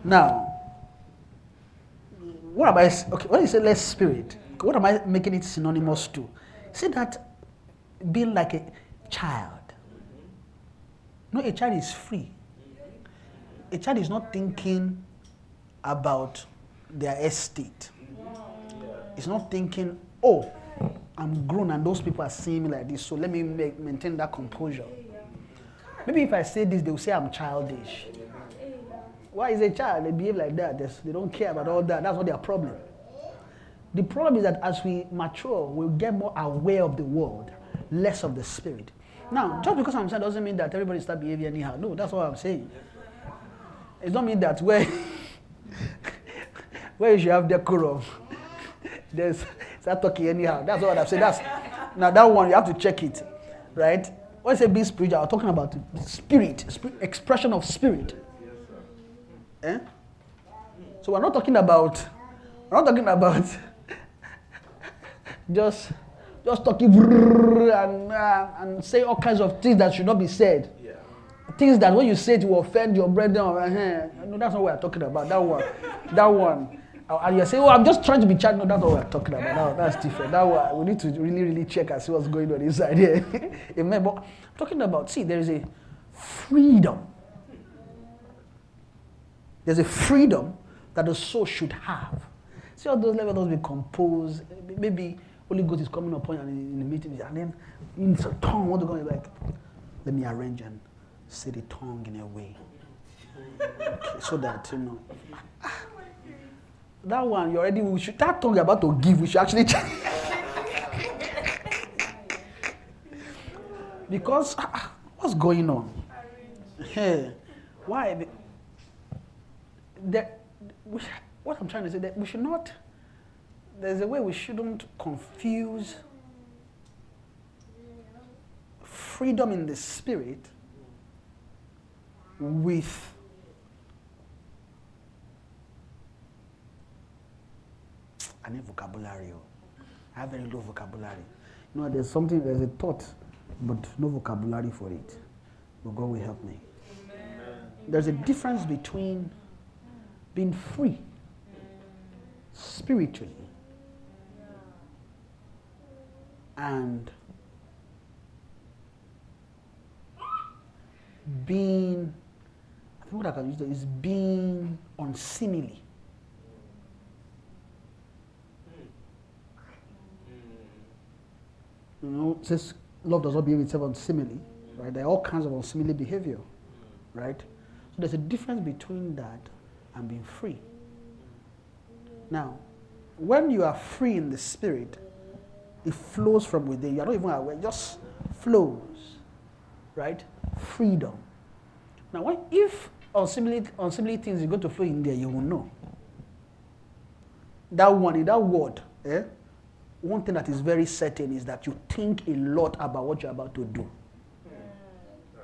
Now, what am I? Okay, when you say less spirit, what am I making it synonymous to? Say that being like a child. No, a child is free. A child is not thinking about their estate. It's not thinking, oh, I'm grown and those people are seeing me like this, so let me make, maintain that composure. Maybe if I say this, they will say I'm childish. Why is a child? They behave like that. They don't care about all that. That's not their problem. The problem is that as we mature, we'll get more aware of the world, less of the spirit. Now, just because I'm saying doesn't mean that everybody start behaving anyhow. No, that's what I'm saying. It don't mean that where where you should have decorum, there's start talking anyhow. That's what I'm saying. That's now that one you have to check it, right? When I say be spiritual, I'm talking about spirit, spirit expression of spirit. Eh? So we're not talking about we're not talking about just just talking and uh, and say all kinds of things that should not be said. Yeah. Things that when you say it will offend your brethren. Uh, no, that's not what we're talking about. That one, that one. Uh, And you're saying, "Oh, I'm just trying to be chat." No, that's what we're talking about. That, that's different. That one, we need to really, really check and see what's going on inside here. Amen. But I'm talking about, see, there is a freedom. There's a freedom that the soul should have. See all those levels be composed. Maybe Holy Ghost is coming upon you in, in the meeting, and then in the tongue, what to go like, let me arrange and say the tongue in a way, okay, so that you know. that one you already we should that tongue you're about to give we should actually check. Because ah, ah, what's going on? Hey, why? That, we, what I'm trying to say that we should not. There's a way we shouldn't confuse freedom in the spirit with I need vocabulary. oh. I have very low vocabulary. You know, there's something, there's a thought, but no vocabulary for it. But God will help me. There's a difference between being free spiritually and being, I think what I can use is being unseemly. You know, says love does not behave itself unseemly, right? There are all kinds of unseemly behavior, right? So there's a difference between that and being free. Now, when you are free in the spirit, it flows from within. You are not even aware, it just flows, right? Freedom. Now, when, if unseemly, unseemly things are going to flow in there, you will know. That one, in that word, eh? one thing that is very certain is that you think a lot about what you're about to do.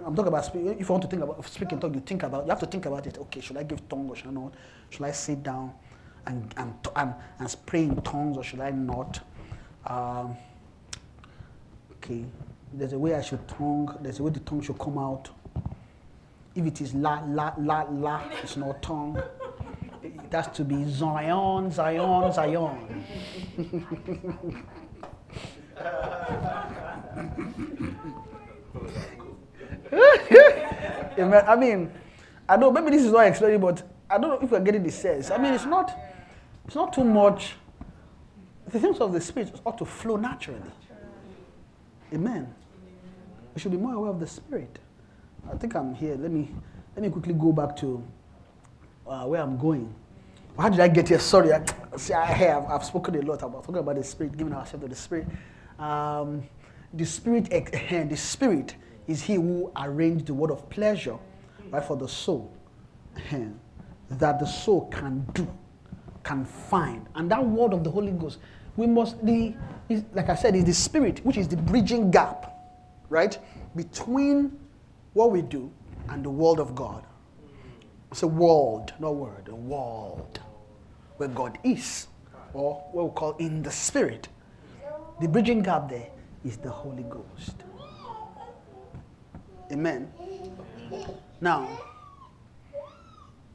I'm talking about speak, if you want to think about speaking talk, you think about you have to think about it. Okay, should I give tongue or should I not? Should I sit down and and and, and pray in tongues or should I not? Um, okay, there's a way I should tongue. There's a way the tongue should come out. If it is la la la la, it's not tongue. It has to be Zion, Zion, Zion. Amen. I mean, I know maybe this is not explaining, but I don't know if you're getting the sense. I mean, it's not, it's not too much. The things of the spirit ought to flow naturally. Amen. We should be more aware of the spirit. I think I'm here. Let me let me quickly go back to uh, where I'm going. How did I get here? Sorry, I, see, I have I've spoken a lot about talking about the spirit, giving ourselves to the spirit. Um, the spirit, ex- the spirit is he who arranged the word of pleasure, right, for the soul, that the soul can do, can find, and that word of the Holy Ghost, we must the, is, like I said, is the spirit, which is the bridging gap, right, between what we do and the world of God. It's a world, not word, a world where God is, or what we call in the spirit. The bridging gap there is the Holy Ghost. Amen. Now,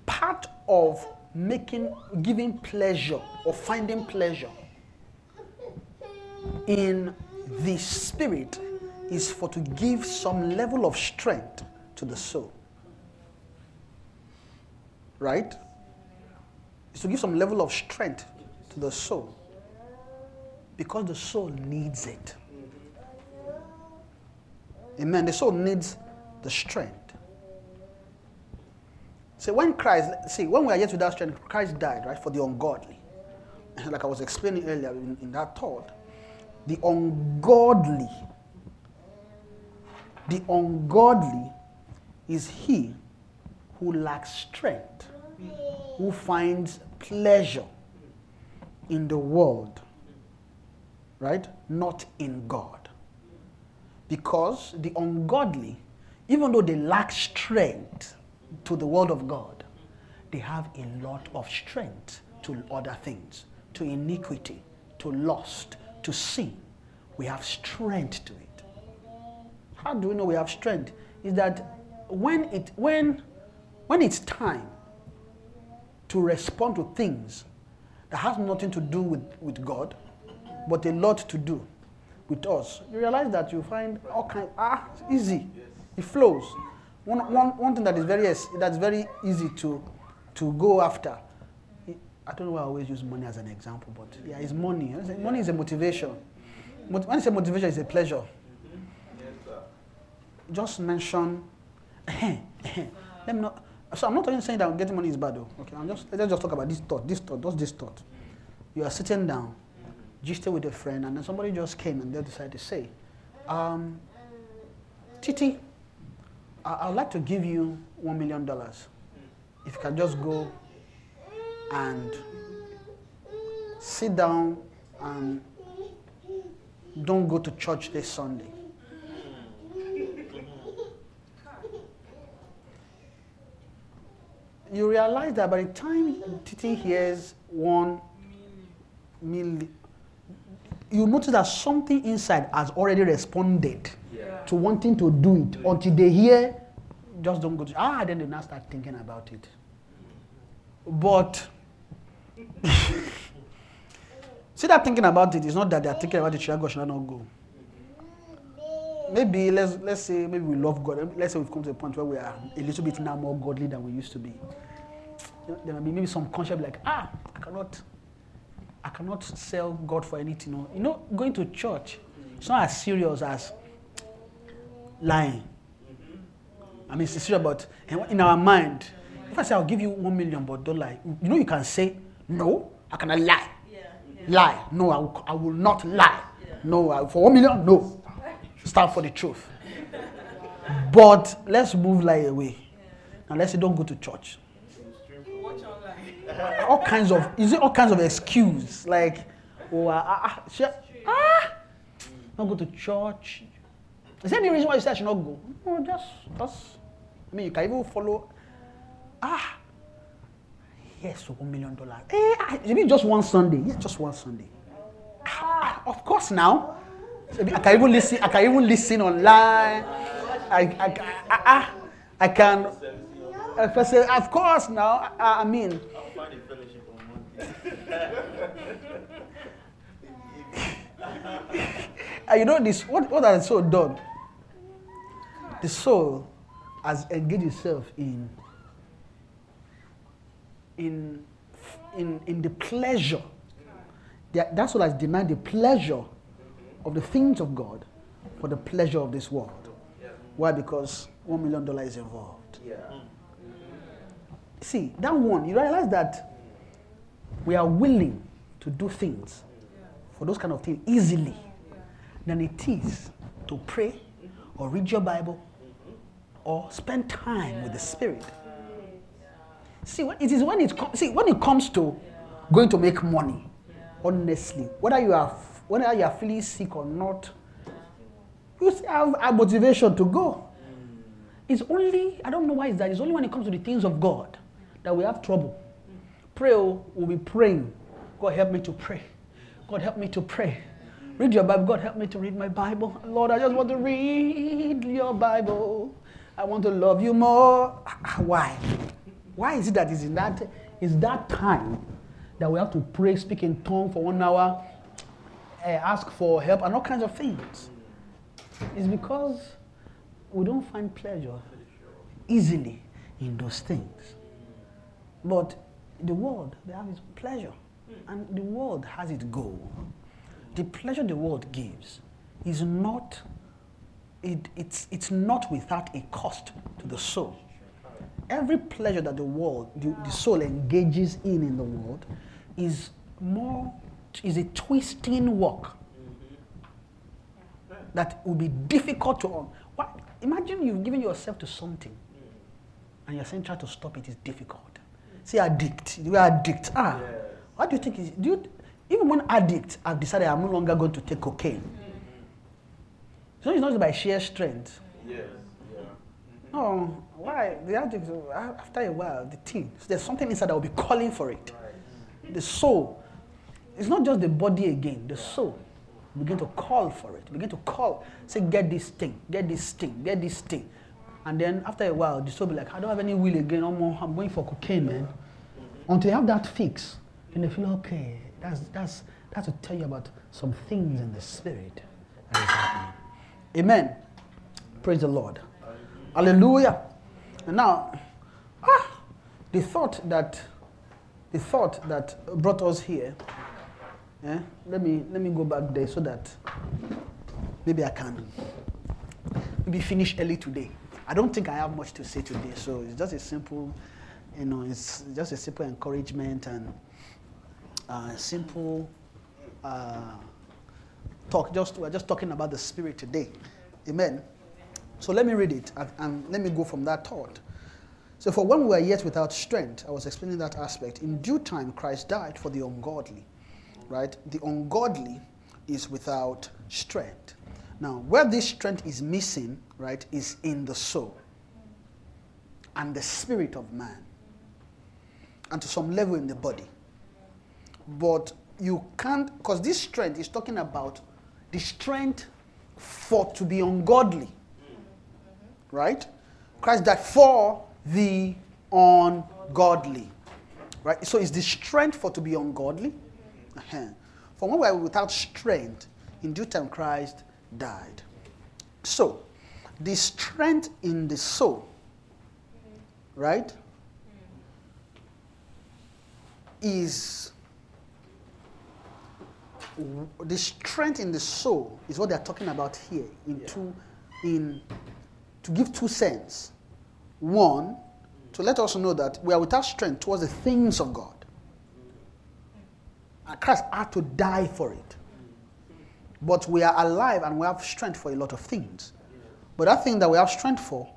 part of making, giving pleasure or finding pleasure in the spirit is for to give some level of strength to the soul. Right? Is to give some level of strength to the soul. Because the soul needs it. Amen. The soul needs the strength. See, when Christ, see, when we are yet without strength, Christ died, right, for the ungodly. Like I was explaining earlier in, in that thought, the ungodly, the ungodly is he who lacks strength, who finds pleasure in the world, right? Not in God. Because the ungodly, even though they lack strength to the word of God, they have a lot of strength to other things, to iniquity, to lust, to sin. We have strength to it. How do we know we have strength? Is that when it when when it's time to respond to things that has nothing to do with, with God, but a lot to do with us, you realize that you find all kind ah easy. It flows. One, one, one thing that is very that's very easy to to go after. I don't know why I always use money as an example, but yeah, it's money. Money is a motivation. But when say motivation, it's a pleasure. Just mention. let me not. So I'm not even saying that getting money is bad, though. Okay, I'm just let's just talk about this thought, this thought, just this thought. You are sitting down, gisting with a friend, and then somebody just came and they decided to say, um, Titi, I would like to give you $1 million. If you can just go and sit down and don't go to church this Sunday. You realize that by the time Titi hears one million, you notice that something inside has already responded Yeah. to wanting to do it until they hear, just don't go to ah, then they now start thinking about it. But see that thinking about it is not that they're thinking about it, should I go, should I not go? Maybe let's let's say maybe we love God. Let's say we've come to a point where we are a little bit now more godly than we used to be. There might be maybe some conscience like, ah, I cannot I cannot sell God for anything. No. You know, going to church, it's not as serious as lying. I mean, it's serious, but in our mind, if I say I'll give you one million, but don't lie, you know, you can say, no, I cannot lie. Lie. No, I will, I will not lie. No, I, for one million, no. Stand for the truth. But let's move lie away. Now let's say don't go to church. All kinds of is it all kinds of excuse? Like oh ah ah, ah, ah not go to church. Is there any reason why you say I should not go? No just just I mean you can even follow ah yes one million dollars eh ah, mean just one Sunday? Yes just one Sunday. Ah, ah, of course now. I can even listen I can even listen online. I I I, ah, I can I say of course now I, I mean I'll find a fellowship on Monday. And you know this what, what has the soul done? The soul has engaged itself in in in, in the pleasure. That, that soul has denied the pleasure of the things of God for the pleasure of this world. Why? Because one million dollars is involved. Yeah. See, that one, you realize that we are willing to do things for those kind of things easily than it is to pray or read your Bible or spend time with the Spirit. See, it is when it comes. See, when it comes to going to make money, honestly, whether you are whether you are feeling sick or not, you have a motivation to go. It's only I don't know why it's that. It's only when it comes to the things of God that we have trouble. Pray, oh, we'll be praying. God help me to pray. God help me to pray. Read your Bible. God help me to read my Bible. Lord, I just want to read your Bible. I want to love you more. Ah, Why? Why is it that is in that is that time that we have to pray, speak in tongue for one hour, eh, ask for help, and all kinds of things? It's because we don't find pleasure easily in those things. But the world, they have its pleasure. Hmm. And the world has its goal. The pleasure the world gives is not, it, it's, it's not without a cost to the soul. Every pleasure that the world, the, the soul engages in in the world is more, is a twisting work that will be difficult to own. What, imagine you've given yourself to something and you're saying try to stop it is difficult. See, addict. You are addict. Ah, what do you think is? Do you, even when addict have decided I'm no longer going to take cocaine, so it's not by sheer strength. Yes. Yeah. No, why? The addict, uh, after a while, the thing, so there's something inside that will be calling for it. The soul, it's not just the body again, the soul begin to call for it, begin to call, say, get this thing, get this thing, get this thing. And then after a while, the soul be like, I don't have any will again, more, I'm going for cocaine, man. Until you have that fix, and they feel, okay, that's, that's, that's to tell you about some things in the spirit. Amen. Praise the Lord. Hallelujah. And now, ah, the thought that the thought that brought us here. eh, let me let me go back there so that maybe I can maybe finish early today. I don't think I have much to say today, so it's just a simple, you know, it's just a simple encouragement and uh, simple uh, talk. Just we're just talking about the spirit today. Amen. So let me read it and, and let me go from that thought. So, for when we were yet without strength, I was explaining that aspect. In due time, Christ died for the ungodly, right? The ungodly is without strength. Now, where this strength is missing, right, is in the soul and the spirit of man, and to some level in the body. But you can't, because this strength is talking about the strength for to be ungodly, right? Christ died for the ungodly, right? So it's the strength for to be ungodly. Uh-huh. For when we are without strength, in due time Christ died. So, the strength in the soul, right, is the strength in the soul is what they're talking about here in Yeah. two in to give two sense. One to let us know that we are without strength towards the things of god. And christ had to die for it. But we are alive and we have strength for a lot of things but that thing that we have strength for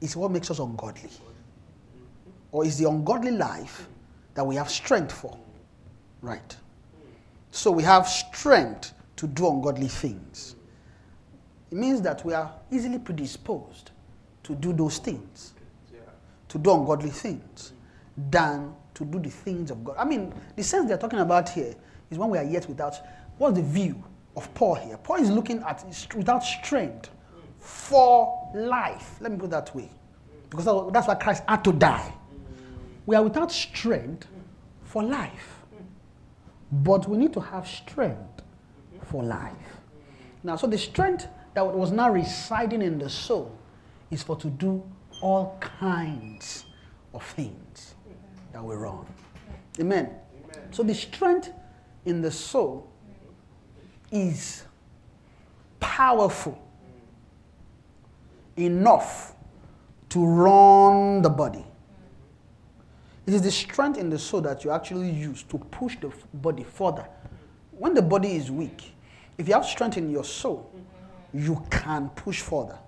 is what makes us ungodly or is the ungodly life that we have strength for right so we have strength to do ungodly things. It means that we are easily predisposed to do those things, to do ungodly things, than to do the things of God. I mean, the sense they're talking about here is when we are yet without. What's the view of Paul here? Paul is looking at without strength for life. Let me put that way. Because that's why Christ had to die. We are without strength for life. But we need to have strength for life. Now, so the strength that was now residing in the soul is for to do all kinds of things that were wrong. Amen. So the strength in the soul is powerful enough to run the body. It is the strength in the soul that you actually use to push the body further. When the body is weak, if you have strength in your soul, you can push further.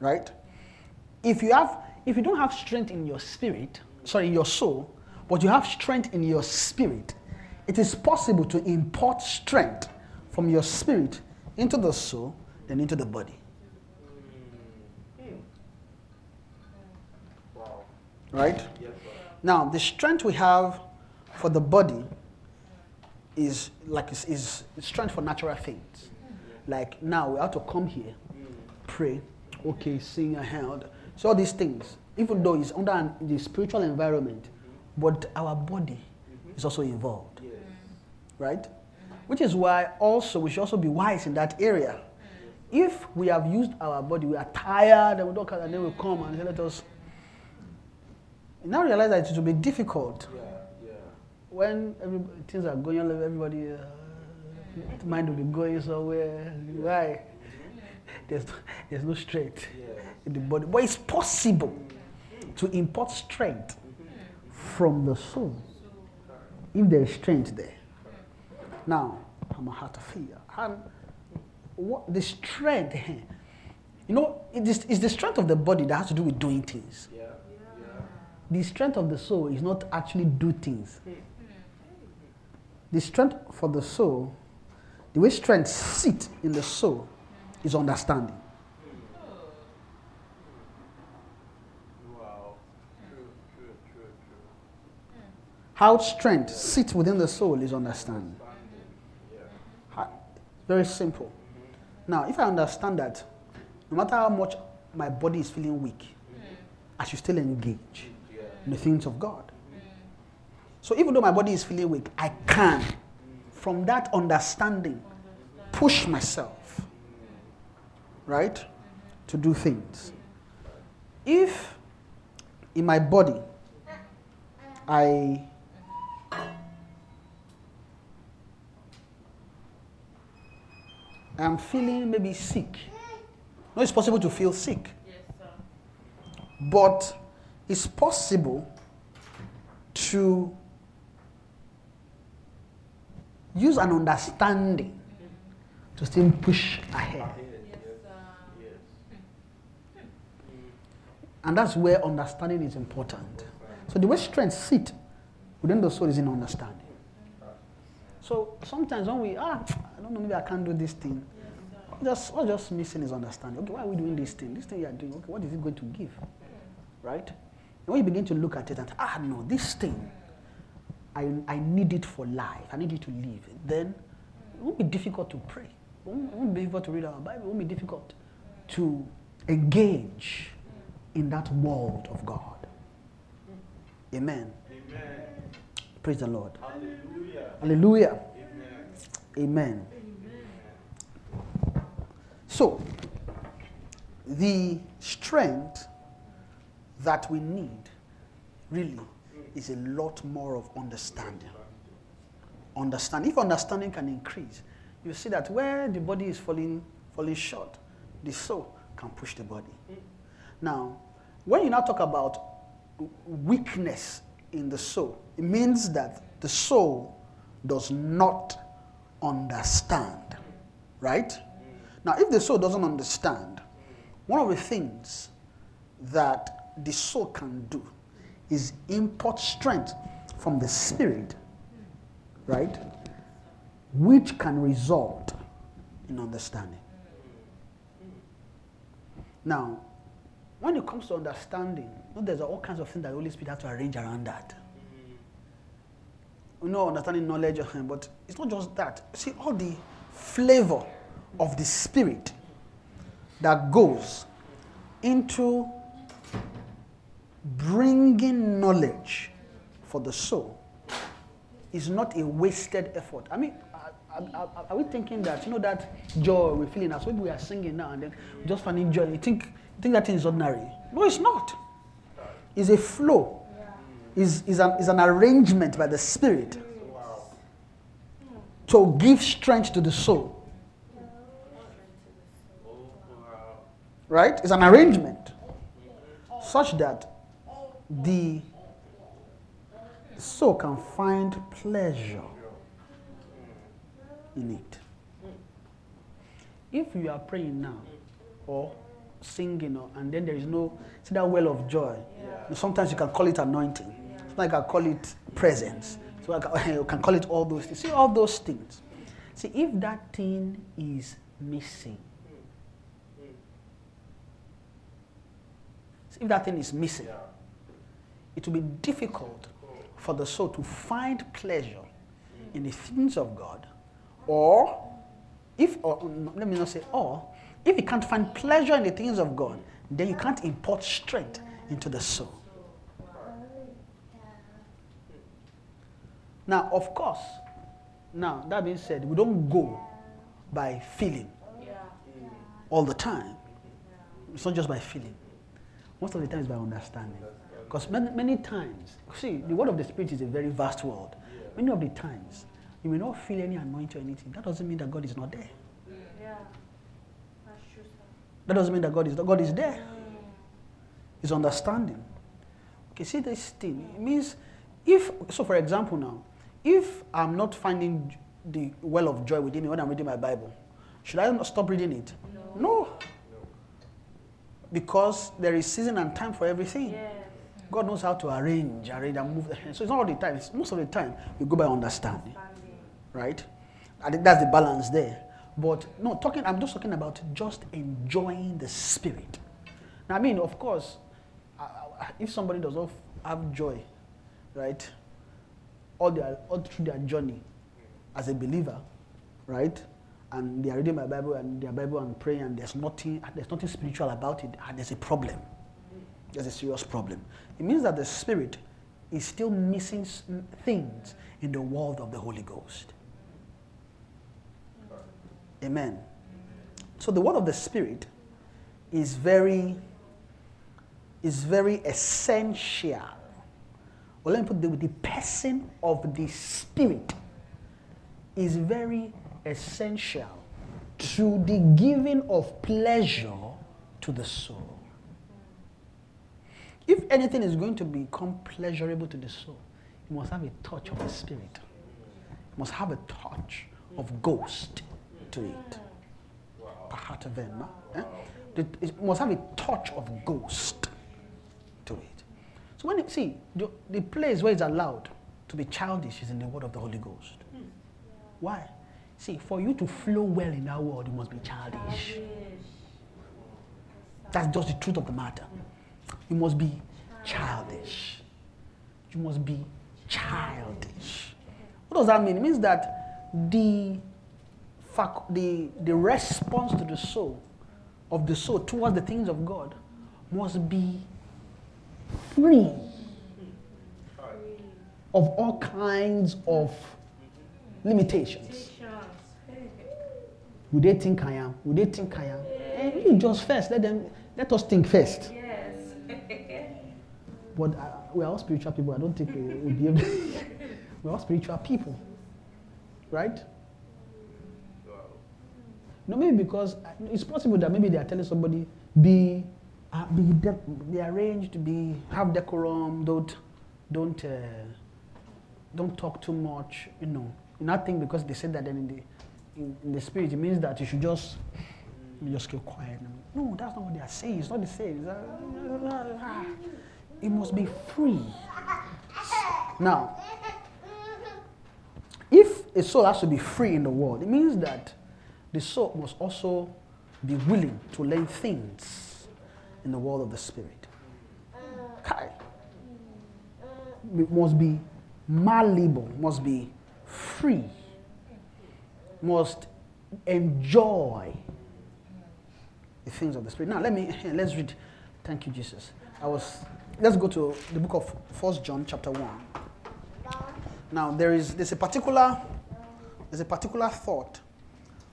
Right? If you have if you don't have strength in your spirit, sorry, in your soul, but you have strength in your spirit, it is possible to import strength from your spirit into the soul, then into the body. Right? Yes. Now, the strength we have for the body is like is, strength for natural things. Like now we have to come here, pray, okay, sing a hymn. So all these things, even though it's under an, the spiritual environment, but our body is also involved, Yes. right? Which is why also we should also be wise in that area. If we have used our body, we are tired, and we don't, and then we come and let us. You now realize that it will be difficult Yeah. Yeah. when every, things are going on, everybody uh, mind will be going somewhere. Why? There's, there's no strength Yeah. in the body. But it's possible to import strength from the soul if there is strength there. Now, I'm a heart of fear. And what the strength, you know, it is, it's the strength of the body that has to do with doing things. Yeah. The strength of the soul is not actually do things. Hmm. The strength for the soul, the way strength sit in the soul, is understanding. How strength sits within the soul is understanding. Very simple. Now, if I understand that, no matter how much my body is feeling weak, I should still engage the things of God. So even though my body is feeling weak, I can, from that understanding, push myself, right, to do things. If in my body I am feeling maybe sick, no, it's possible to feel sick. Yes, sir. But it's possible to use an understanding to still push ahead. Yes. Yes, And that's where understanding is important. So the way strength sit within the soul is in understanding. So sometimes when we ah, I don't know, maybe I can't do this thing. Just all just missing is understanding. Okay, why are we doing this thing? This thing you are doing, okay, what is it going to give? Right? When you begin to look at it and ah no, this thing, I, I need it for life. I need it to live. Then it won't be difficult to pray. It won't, it won't be difficult to read our Bible. It won't be difficult to engage in that world of God. Amen. Amen. Praise the Lord. Hallelujah. Hallelujah. Amen. Amen. So, the strength that we need really is a lot more of understanding. Understanding. If understanding can increase, you see that where the body is falling, falling short, the soul can push the body. Now, when you now talk about weakness in the soul, it means that the soul does not understand. Right? Now, if the soul doesn't understand, one of the things that the soul can do is import strength from the spirit, right? Which can result in understanding. Now, when it comes to understanding, you know, there's all kinds of things that the Holy Spirit has to arrange around that. You know, understanding knowledge, uh, but it's not just that. See, all the flavor of the Spirit that goes into bringing knowledge for the soul is not a wasted effort. I mean, are, are, are we thinking that, you know, that joy we're feeling as when we are singing now and then, just finding joy, you think, you think that thing is ordinary? No, it's not. It's a flow, it's, it's, an, it's an arrangement by the Spirit to give strength to the soul. Right? It's an arrangement such that the soul can find pleasure in it. If you are praying now or singing, or, and then there is no, see that well of joy. Sometimes you can call it anointing. Sometimes you can call it presence. So I can, you can call it all those things. See all those things. See if that thing is missing. See, if that thing is missing, it will be difficult for the soul to find pleasure in the things of God, or if, or let me not say, or if you can't find pleasure in the things of God, then you can't import strength into the soul. Now, of course, now that being said, we don't go by feeling all the time. It's not just by feeling. Most of the time it's by understanding. Because many, many times, see, the word of the Spirit is a very vast world. Many of the times, you may not feel any anointing or anything. That doesn't mean that God is not there. Yeah. That's true. That doesn't mean that God is not. God is there. Mm. It's understanding. Okay, see this thing. It means if so for example now, if I'm not finding the well of joy within me when I'm reading my Bible, should I not stop reading it? No. Because there is season and time for everything. Yes. God knows how to arrange, arrange and move the hands. So it's not all the time. It's most of the time we go by understanding, Standing. right? I think that's the balance there. But no, talking. I'm just talking about just enjoying the spirit. Now, I mean, of course, if somebody does not have joy, right, all their all through their journey as a believer, right, and they are reading my Bible and their Bible and praying, and there's nothing there's nothing spiritual about it, and there's a problem. There's a serious problem. It means that the spirit is still missing things in the world of the Holy Ghost. Amen. So the word of the spirit is very is very essential. Well, let me put the, the person of the spirit is very essential to the giving of pleasure to the soul. If anything is going to become pleasurable to the soul, it must have a touch of the spirit. It must have a touch of ghost to it. Pahatavema, eh? It must have a touch of ghost to it. So when you see the, the place where it's allowed to be childish is in the word of the Holy Ghost. Why? See, for you to flow well in that world, you must be childish. That's just the truth of the matter. You must be childish. You must be childish. What does that mean? It means that the, fac- the, the response to the soul, of the soul towards the things of God, must be free of all kinds of limitations. Would they think I am? Would they think I am? And you just first let them let us think first. But uh, we're all spiritual people. I don't think we will be able. we're all spiritual people, right? No, maybe because uh, it's possible that maybe they are telling somebody be uh, be, de- be arranged, be have decorum, don't don't uh, don't talk too much. You know, nothing because they said that in the in, in the spirit it means that you should just just keep quiet. No, that's not what they are saying. It's not the same. Uh, it must be free. Now, if a soul has to be free in the world, it means that the soul must also be willing to learn things in the world of the spirit. It must be malleable, must be free, must enjoy the things of the spirit. Now let me let's read. Thank you, Jesus. I was let's go to the book of First John chapter 1. Now there is there's a particular there's a particular thought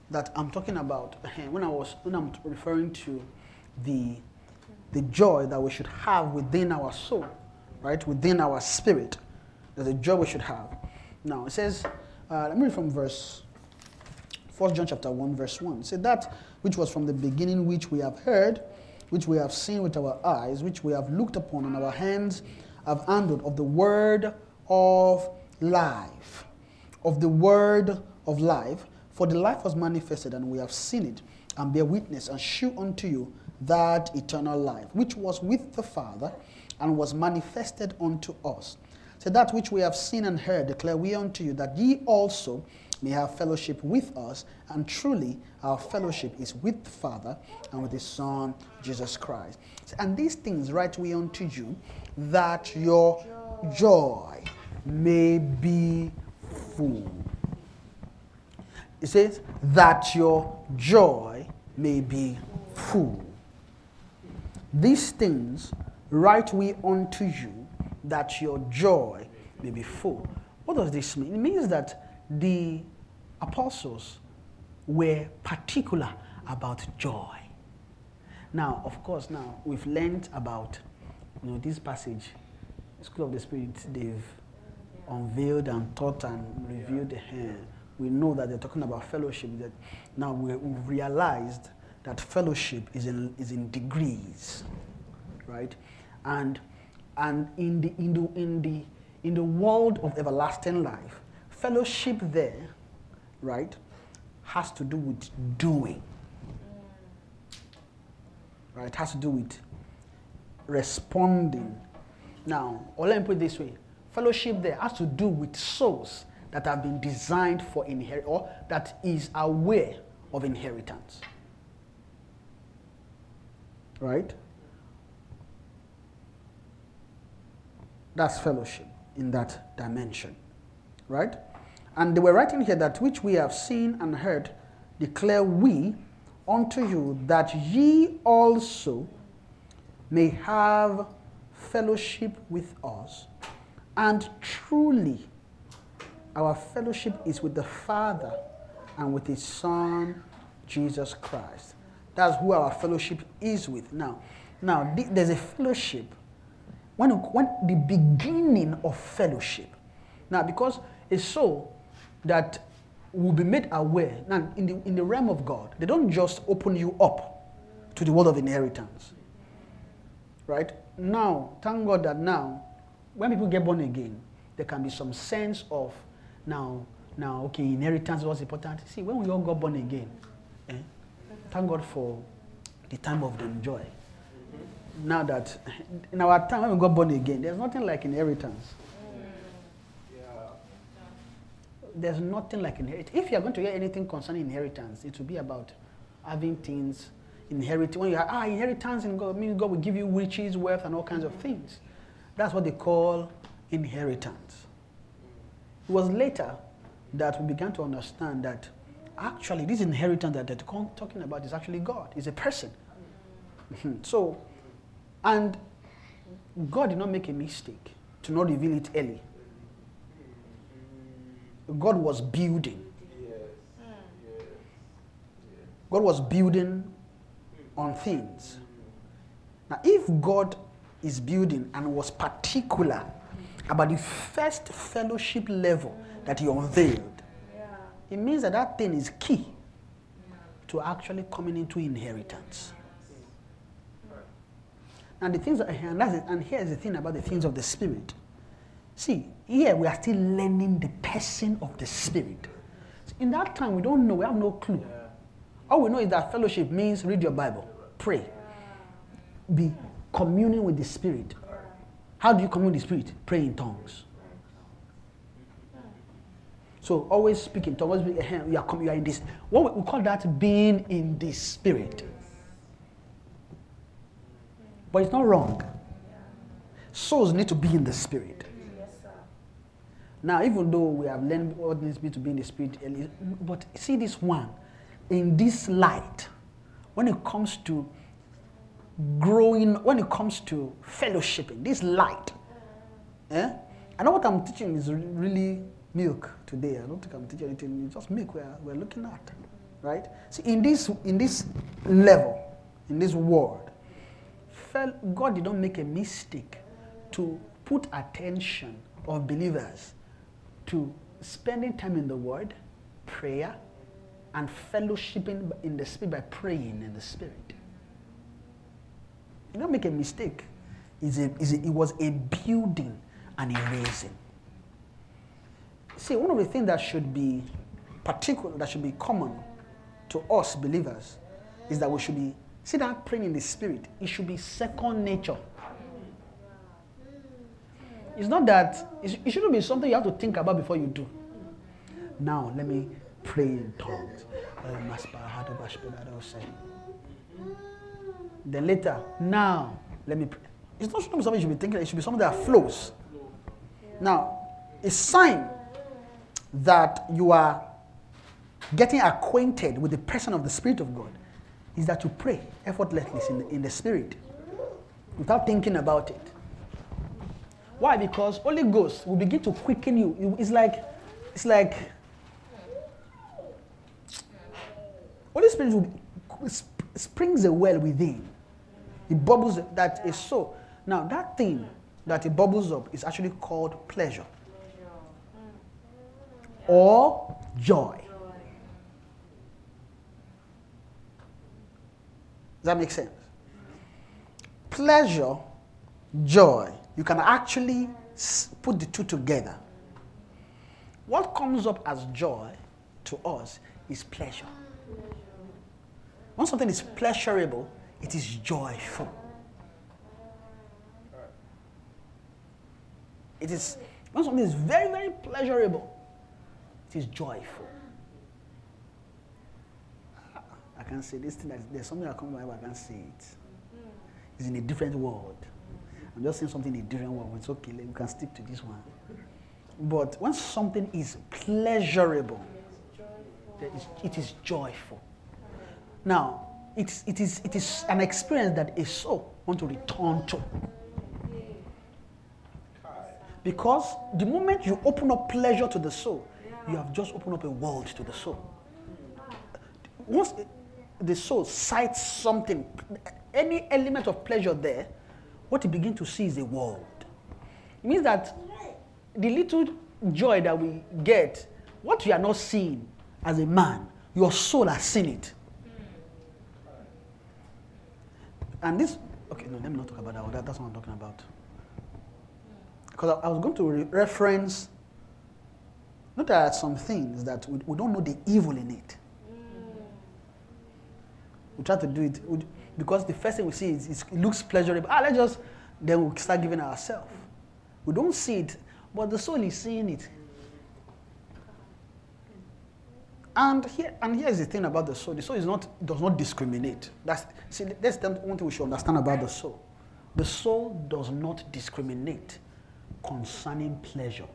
that I'm talking about when I was when I'm referring to the the joy that we should have within our soul, right? Within our spirit. There's a joy we should have. Now it says, uh, let me read from verse 1 John chapter 1, verse 1. It said that which was from the beginning, which we have heard, which we have seen with our eyes, which we have looked upon, and our hands have handled of the word of life. Of the word of life. For the life was manifested, and we have seen it, and bear witness, and shew unto you that eternal life, which was with the Father, and was manifested unto us. So that which we have seen and heard declare we unto you, that ye also may have fellowship with us, and truly our fellowship is with the Father and with His Son, Jesus Christ. And these things write we unto you, that your joy may be full. It says, that your joy may be full. These things write we unto you, that your joy may be full. What does this mean? It means that the apostles were particular about joy. Now, of course, now we've learned about you know this passage, School of the Spirit, they've unveiled and taught and revealed. Uh, we know that they're talking about fellowship. That now we, we've realized that fellowship is in, is in degrees, right? And and in the in the in the in the world of everlasting life, fellowship there, right, has to do with doing. Right, it has to do with responding. Now, or let me put it this way: fellowship there has to do with souls that have been designed for inherit or that is aware of inheritance. Right? That's fellowship in that dimension. Right? And they were writing here that which we have seen and heard declare we unto you that ye also may have fellowship with us. And truly, our fellowship is with the Father and with His Son, Jesus Christ. That's who our fellowship is with. Now, now there's a fellowship when, when the beginning of fellowship. Now, because a soul that will be made aware now in the, in the realm of God, they don't just open you up to the world of inheritance. Right? Now, thank God that now, when people get born again, there can be some sense of now, now, okay, inheritance was important. See, when we all got born again, eh, thank God for the time of the joy. now that in our time when we got born again, there's nothing like inheritance. Yeah. There's nothing like inheritance. If you're going to hear anything concerning inheritance, it will be about having things inherit. When you have ah inheritance in God, means God will give you riches, wealth, and all kinds of things. That's what they call inheritance. It was later that we began to understand that actually this inheritance that they're talking about is actually God, is a person. So, and God did not make a mistake to not reveal it early. God was building. God was building on things. Now, if God is building and was particular about the first fellowship level that He unveiled, Yeah. it means that that thing is key to actually coming into inheritance. Now, the things, that, and, and here's the thing about the things of the Spirit. See, here we are still learning the person of the Spirit. In that time, we don't know, we have no clue. All we know is that fellowship means read your Bible, pray, be communing with the Spirit. How do you commune with the Spirit? Pray in tongues. So always speaking, tongues. Always be, you, are, com- you are in this. What we, we call that being in the Spirit. But it's not wrong. Souls need to be in the Spirit. Now, even though we have learned what means to be in the spirit, but see this one, in this light, when it comes to growing, when it comes to fellowshipping, this light, eh? I know what I'm teaching is really milk today. I don't think I'm teaching anything. It's just milk we're, we're looking at, right? See, in this in this level, in this world, God did not make a mistake to put attention of believers to spending time in the Word, prayer, and fellowshipping in the Spirit by praying in the Spirit. You don't make a mistake. It's a, it's a, it was a building and a raising. See, one of the things that should be particular, that should be common to us believers, is that we should be, see that praying in the Spirit, it should be second nature. It's not that, it shouldn't be something you have to think about before you do. Now, let me pray in tongues. Um, then later, now, let me pray. It's not something you should be thinking, it should be something that flows. Now, a sign that you are getting acquainted with the person of the Spirit of God is that you pray effortlessly in the, in the Spirit without thinking about it. Why? Because Holy Ghost will begin to quicken you. It's like, it's like Holy Spirit will sp- springs a well within. It bubbles that is so. Now that thing that it bubbles up is actually called pleasure or joy. Does that make sense? Pleasure, joy. You can actually put the two together. What comes up as joy to us is pleasure. When something is pleasurable, it is joyful. It is when something is very, very pleasurable, it is joyful. I can say this thing. There's something that comes mind. I can't say it. It's in a different world. I'm just saying something in a different world. It's okay. We can stick to this one. But when something is pleasurable, there is- it is joyful. Now, it's, it, is, it is an experience that a soul want to return to. Because the moment you open up pleasure to the soul, you have just opened up a world to the soul. Once the soul sights something, any element of pleasure there, what you begin to see is a world. It means that the little joy that we get, what you are not seeing as a man, your soul has seen it. And this, okay, no, let me not talk about that. that that's what I'm talking about. Because I, I was going to re- reference, not that some things that we, we don't know the evil in it. We try to do it. We, because the first thing we see is, is it looks pleasurable. Ah, let's just then we start giving ourselves. We don't see it, but the soul is seeing it. And here, and here's the thing about the soul: the soul is not does not discriminate. That's see, that's the one thing we should understand about the soul. The soul does not discriminate concerning pleasure.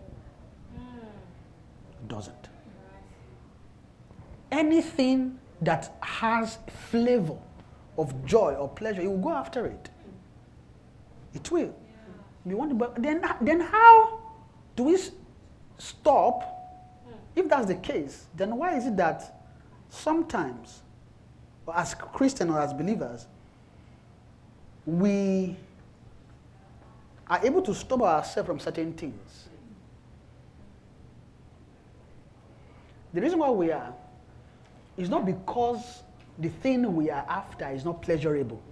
It Doesn't. Anything that has flavor of joy or pleasure, it will go after it. It will. You want to, but then, then how do we stop? Hmm. If that's the case, then why is it that sometimes, as Christians or as believers, we are able to stop ourselves from certain things? The reason why we are is not because the thing we are after is not pleasurable.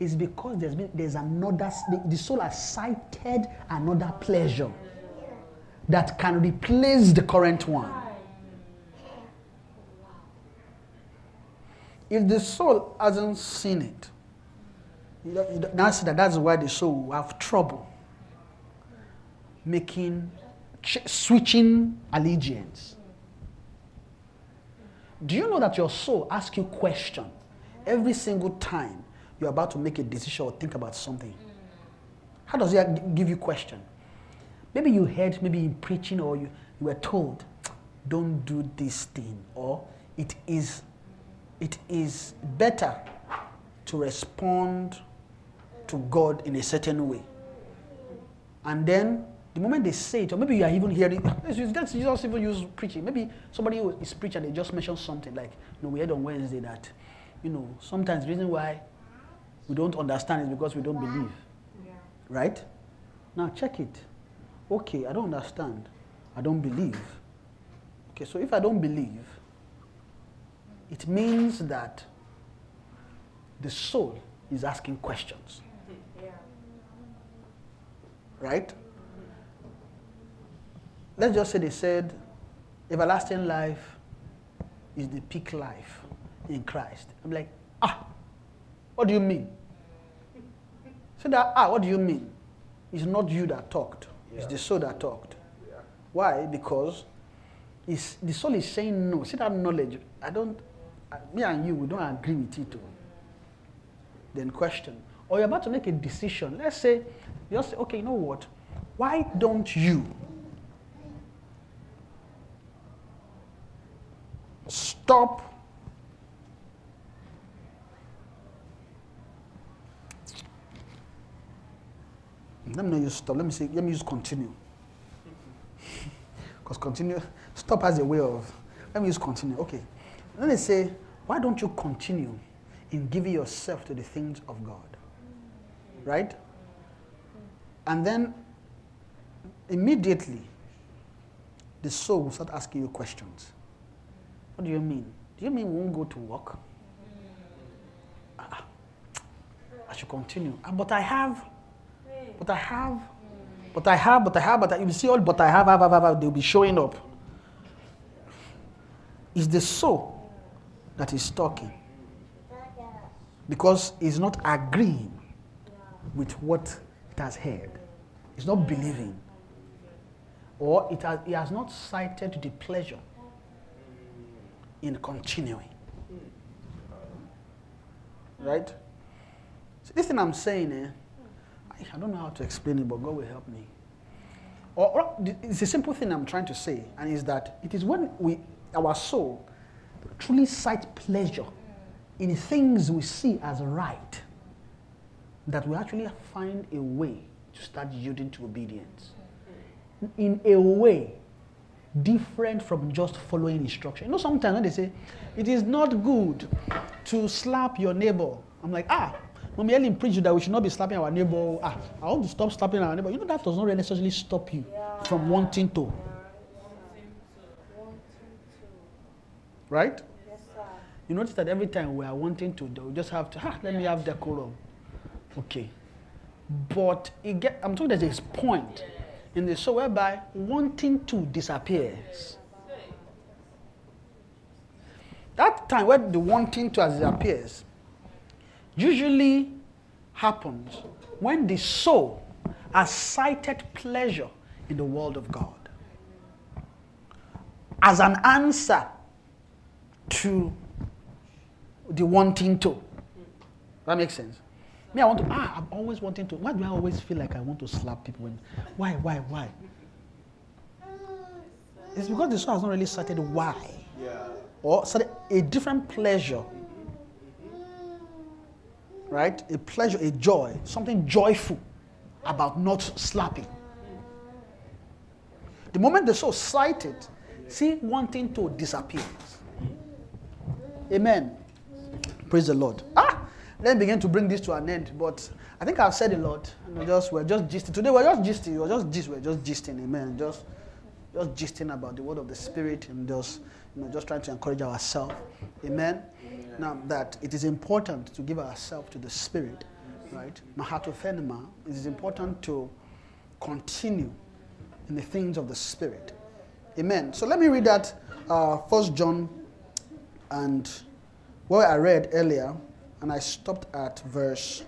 It's because there's been there's another the, the soul has sighted another pleasure that can replace the current one. If the soul hasn't seen it, now that that's why the soul will have trouble making switching allegiance. Do you know that your soul asks you question every single time you're about to make a decision or think about something? How does it give you question? Maybe you heard maybe in preaching or you, you were told, don't do this thing, or it is it is better to respond to God in a certain way. And then the moment they say it, or maybe you are even hearing, use, just even use preaching. Maybe somebody who is preaching and they just mention something like, you know, we heard on Wednesday that, you know, sometimes the reason why we don't understand is because we don't believe. Right? Now check it. Okay, I don't understand. I don't believe. Okay, so if I don't believe, it means that the soul is asking questions. Right? Let's just say they said everlasting life is the peak life in Christ. I'm like, ah, what do you mean? So that, ah, what do you mean? It's not you that talked, it's the soul that talked. Why? Because it's, the soul is saying no. See that knowledge? I don't, me and you, we don't agree with it. oh. Then question. Or you're about to make a decision. Let's say, you just say, okay, you know what? Why don't you stop. Let me not use stop. Let me say let me use continue. Because continue stop has a way of let me use continue. Okay. Let me say why don't you continue in giving yourself to the things of god? Right? And then immediately the soul will start asking you questions what do you mean? Do you mean we won't go to work? Ah, I should continue. Ah, but I have, but I have, but I have, but I have, but I, you see all, but I have, have, have, have, have, they'll be showing up. It's the soul that is talking because it's not agreeing with what it has heard. It's not believing. Or it has, it has not sighted the pleasure in continuing. Right? So this thing I'm saying, eh, I- don't know how to explain it, but God will help me. Or, or it's a simple thing I'm trying to say, and is that it is when we, our soul, truly sight pleasure in things we see as right, that we actually find a way to start yielding to obedience. In a way different from just following instruction. You know, sometimes when they say, it is not good to slap your neighbor. I'm like, ah, Mommy Ellen preached that we should not be slapping our neighbor. Ah, I want to stop slapping our neighbor. You know, that does not necessarily stop you from wanting to. Right? You notice that every time we are wanting to, we just have to, ah, let me have decorum. Okay. But it get, I'm talking there's a point in the soul whereby wanting to disappears. That time when the wanting to disappears, usually happens when the soul has sighted pleasure in the world of God as an answer to the wanting to. That makes sense. Me, I want to. Ah, I'm always wanting to. Why do I always feel like I want to slap people? When, why, why, why? It's because the soul has not really started why, Yeah. or started a different pleasure. Right? A pleasure, a joy, something joyful about not slapping. The moment the soul sighted, see wanting to disappear. Amen. Praise the Lord. Ah, me begin to bring this to an end. But I think I've said a lot. We just we're just gisting. Today we're just gisting. We're just gist. We're just gisting. Amen. Just just gisting about the word of the Spirit and just you know just trying to encourage ourselves. Amen. Now that it is important to give ourselves to the Spirit, right? Mahatophenema. It is important to continue in the things of the Spirit. Amen. So let me read that uh, First John and what I read earlier, and I stopped at verse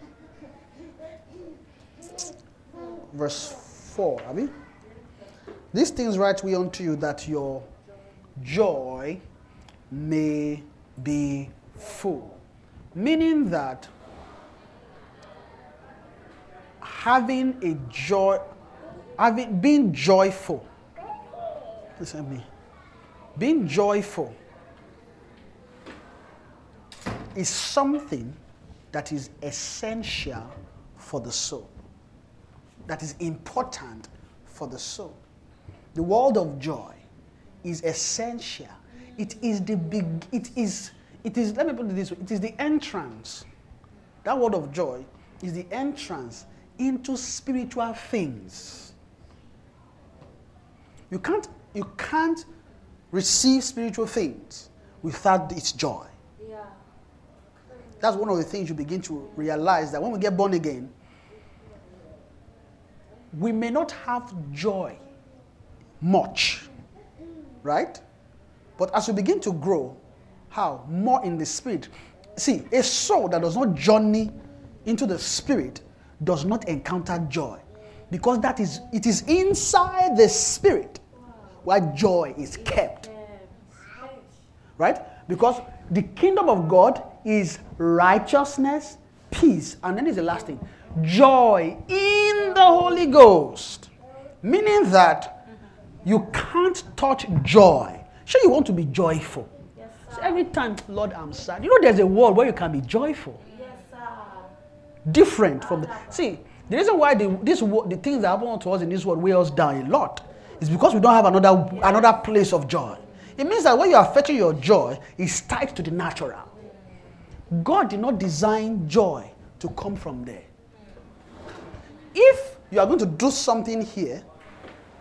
verse four. Have you? These things write we unto you that your joy may be full. Meaning that having a joy, having being joyful. Listen to me. Being joyful is something that is essential for the soul, that is important for the soul. The world of joy is essential. It is the big, it is, it is, let me put it this way, it is the entrance. That word of joy is the entrance into spiritual things. You can't, you can't receive spiritual things without its joy. That's one of the things you begin to realize that when we get born again, we may not have joy much, right? But as we begin to grow, how? More in the spirit. See, a soul that does not journey into the spirit does not encounter joy because that is it is inside the spirit where joy is kept right? Because the kingdom of God is righteousness, peace, and then is the last thing joy in the Holy Ghost. Meaning that you can't touch joy. Sure, you want to be joyful. Yes, So every time, Lord, I'm sad. You know, there's a world where you can be joyful, Yes, sir. different from the. See, the reason why the, this the things that happen to us in this world weigh us down a lot is because we don't have another another place of joy. It means that when you are fetching your joy, it's tied to the natural. God did not design joy to come from there. If you are going to do something here,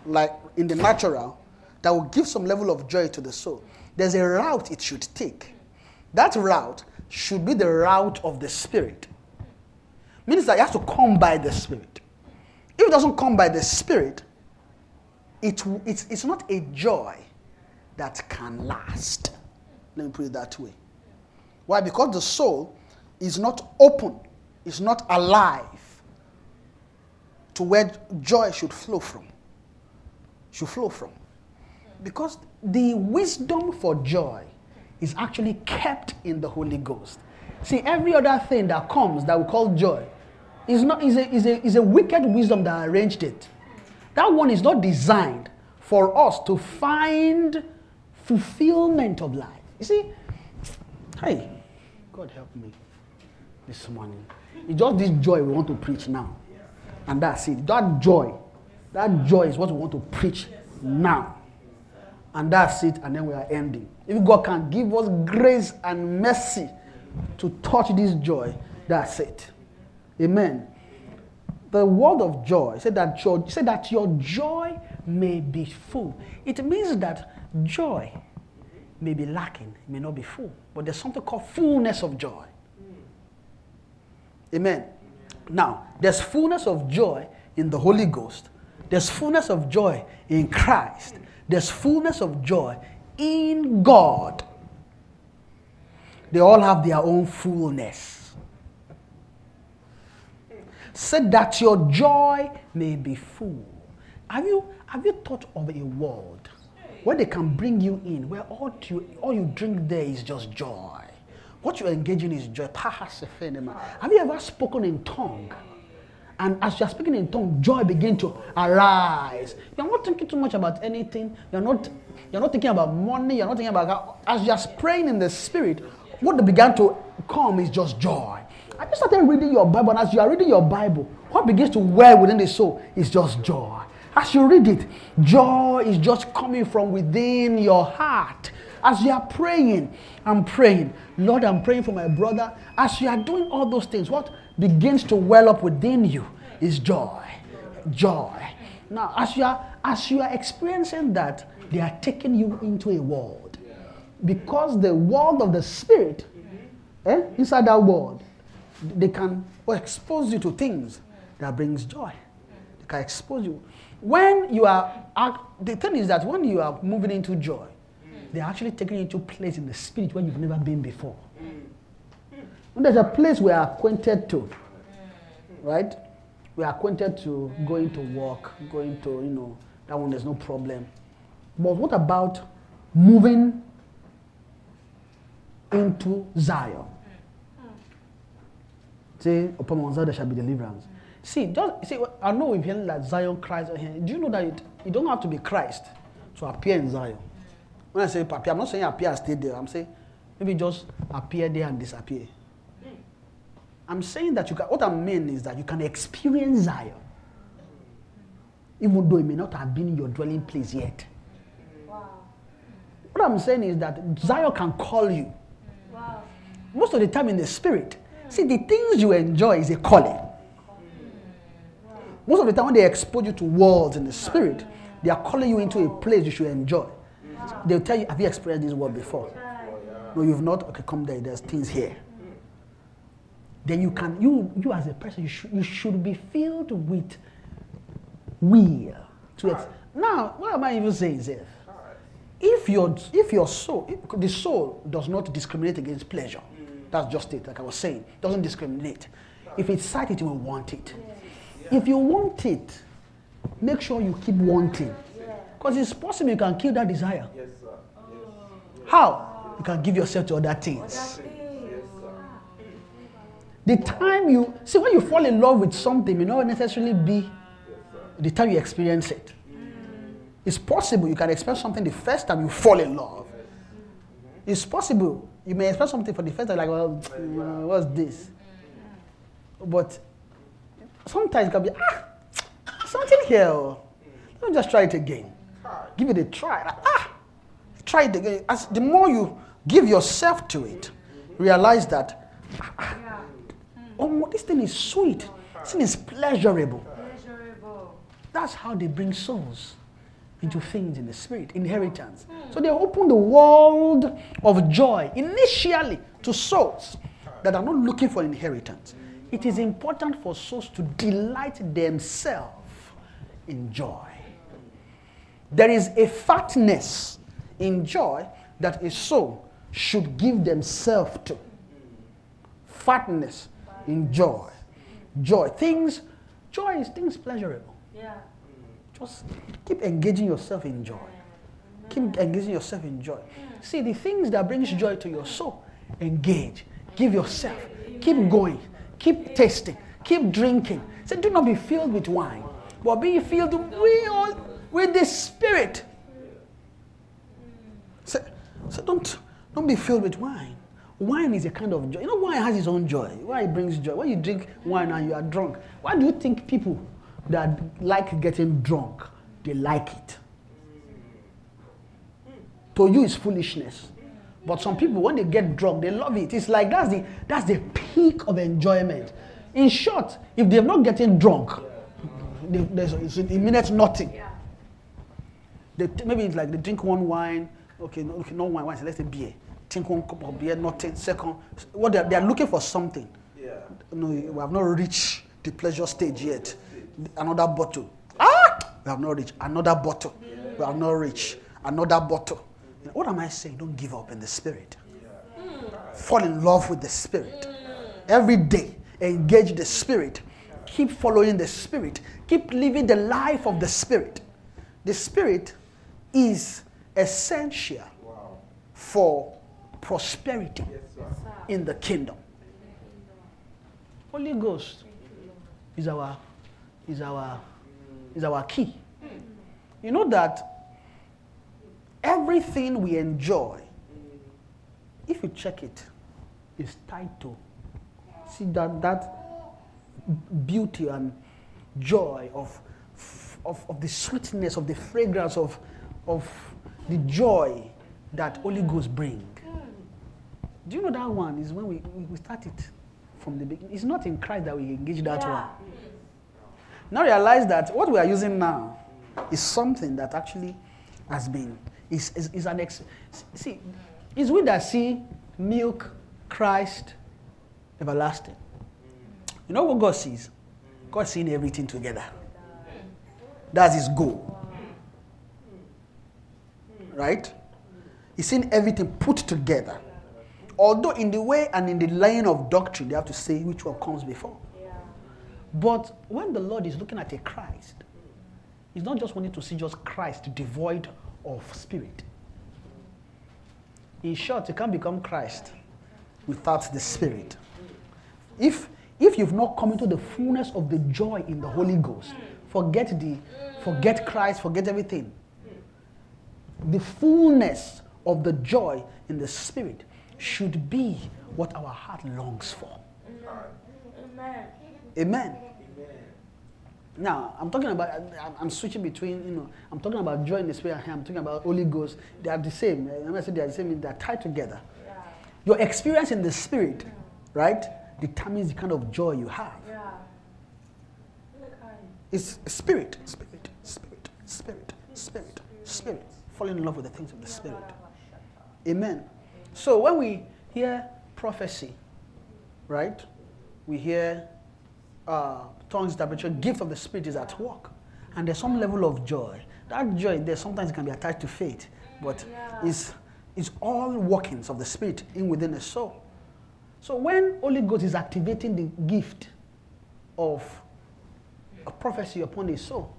like in the natural, that will give some level of joy to the soul, there's a route it should take. That route should be the route of the Spirit. Means that it has to come by the Spirit. If it doesn't come by the Spirit, it, it's, it's not a joy that can last. Let me put it that way. Why? Because the soul is not open, is not alive to where joy should flow from. Should flow from. Because the wisdom for joy is actually kept in the Holy Ghost. See, every other thing that comes that we call joy is, not, is, a, is, a, is a wicked wisdom that arranged it. That one is not designed for us to find fulfillment of life. You see, hey, God help me this morning. It's just this joy we want to preach now. And that's it. That joy, that joy is what we want to preach now. And that's it, and then we are ending. If God can give us grace and mercy to touch this joy, that's it. Amen. The word of joy said that your, said that your joy may be full. It means that joy may be lacking, may not be full, but there's something called fullness of joy. Amen. Now, there's fullness of joy in the Holy Ghost. There's fullness of joy in Christ. There's fullness of joy in God. They all have their own fullness. said that your joy may be full. Have you, have you thought of a world where they can bring you in, where all you, all you drink there is just joy? What you're engaging is joy. Have you ever spoken in tongue? And as you're speaking in tongue, joy begin to arise. You're not thinking too much about anything. You're not, you're not thinking about money. You're not thinking about how, as you're praying in the spirit, what began to come is just joy. I just started reading your Bible, and as you are reading your Bible, what begins to well within the soul is just joy. As you read it, joy is just coming from within your heart. As you are praying, I'm praying, Lord, I'm praying for my brother. As you are doing all those things, what begins to well up within you is joy. Joy. Now, as you are as you are experiencing that, they are taking you into a world. Because the world of the spirit, eh, inside that world, they can expose you to things that brings joy. They can expose you. When you are, the thing is that when you are moving into joy, they're actually taking you into place in the spirit where you've never been before. There's a place we are acquainted to, right? We are acquainted to going to work, going to, you know, that one, there's no problem. But what about moving into Zion? Say, upon Zion there shall be deliverance. See, just, see, I know we've heard that Zion Christ. Do you know that it, you don't have to be Christ to appear in Zion? When I say appear, I'm not saying appear and stay there. I'm saying maybe just appear there and disappear. I'm saying that you can, what I mean is that you can experience Zion, even though it may not have been in your dwelling place yet. Wow. What I'm saying is that Zion can call you. Wow. Most of the time in the spirit. See, the things you enjoy is a calling. Most of the time when they expose you to worlds in the spirit, they are calling you into a place you should enjoy. They'll tell you, have you experienced this world before? No, you've not. Okay, come there. There's things here. Then you can, you, you as a person, you should, you should be filled with will. To ex- now, what am I even saying is this? If your, if your soul, if the soul does not discriminate against pleasure, that's just it, like I was saying, It doesn't discriminate. If it's sight, it will want it. If you want it, make sure you keep wanting. Because it's possible you can kill that desire. Yes, sir. Oh. How? You can give yourself to other things. The time you see when you fall in love with something, may not necessarily be the time you experience it. Mm. It's possible you can experience something the first time you fall in love. Mm-hmm. It's possible you may experience something for the first time, like, well, what's this? Mm. But sometimes it can be, ah, something here. oh. Let me just try it again. Give it a try. Ah, try it again. As the more you give yourself to it, realize that oh, this thing is sweet. This thing is. Pleasurable. That's how they bring souls into things in the spirit, inheritance. So they open the world of joy initially to souls that are not looking for inheritance. It is important for souls to delight themselves in joy. There is a fatness in joy that a soul should give themselves to. Fatness in joy. Joy. Things, joy is things pleasurable. Yeah. Just keep engaging yourself in joy. Keep engaging yourself in joy. See, the things that brings joy to your soul, engage. Give yourself. Keep going. Keep tasting. Keep drinking. Say, do not be filled with wine, but be filled with, with the Spirit. Say, say don't, don't be filled with wine. Wine is a kind of joy. You know, wine has its own joy. Why it brings joy. When you drink wine and you are drunk, why do you think people that like getting drunk, they like it? To you, it's foolishness. But some people, when they get drunk, they love it. It's like that's the that's the peak of enjoyment. In short, if they're not getting drunk, they, there's it's, it means nothing. They, maybe it's like they drink one wine, okay, no, okay, no wine, wine, so let's say beer. Drink one cup of beer, nothing. Second, what they're, they're looking for something. Yeah. No, we have not reached the pleasure stage yet. Another bottle. Ah! We have not reached. Another bottle. We have not reached. Another bottle. What am I saying? Don't give up in the spirit. Fall in love with the spirit. Every day, engage the spirit. keep following the Spirit, keep living the life of the Spirit. The Spirit is essential for prosperity in the kingdom. Holy Ghost is our is our is our key. You know that everything we enjoy, if you check it, is tied to see that that beauty and joy of of, of the sweetness of the fragrance of of the joy that Holy Ghost bring. Do you know that one is when we, we we start it from the beginning? It's not in Christ that we engage that one. Now realize that what we are using now is something that actually has been is, is, is an ex see it's we that see milk Christ everlasting. You know what God sees? God seeing everything together. That's his goal. Right? He's seeing everything put together. Although in the way and in the line of doctrine, they have to say which one comes before. But when the Lord is looking at a Christ, He's not just wanting to see just Christ devoid of spirit. In short, you can't become Christ without the Spirit. If if you've not come into the fullness of the joy in the Holy Ghost, forget the forget Christ, forget everything. The fullness of the joy in the Spirit should be what our heart longs for. Amen. Amen. Now, I'm talking about, I'm- I'm switching between, you know, I'm talking about joy in the spirit and I'm talking about Holy Ghost. They are the same. Eh, when I say they are the same, they're tied together. Yeah. Your experience in the spirit, right, determines the kind of joy you have. Yeah. It's spirit, spirit, spirit, spirit, spirit, spirit. Fall in love with the things of the spirit. Amen. So when we hear prophecy, right, we hear uh, tongues interpretation, gift of the spirit is at work, and there's some level of joy. That joy, there sometimes can be attached to faith, but Yeah. it's it's all workings of the spirit in within the soul. So when Holy Ghost is activating the gift of a prophecy upon a soul,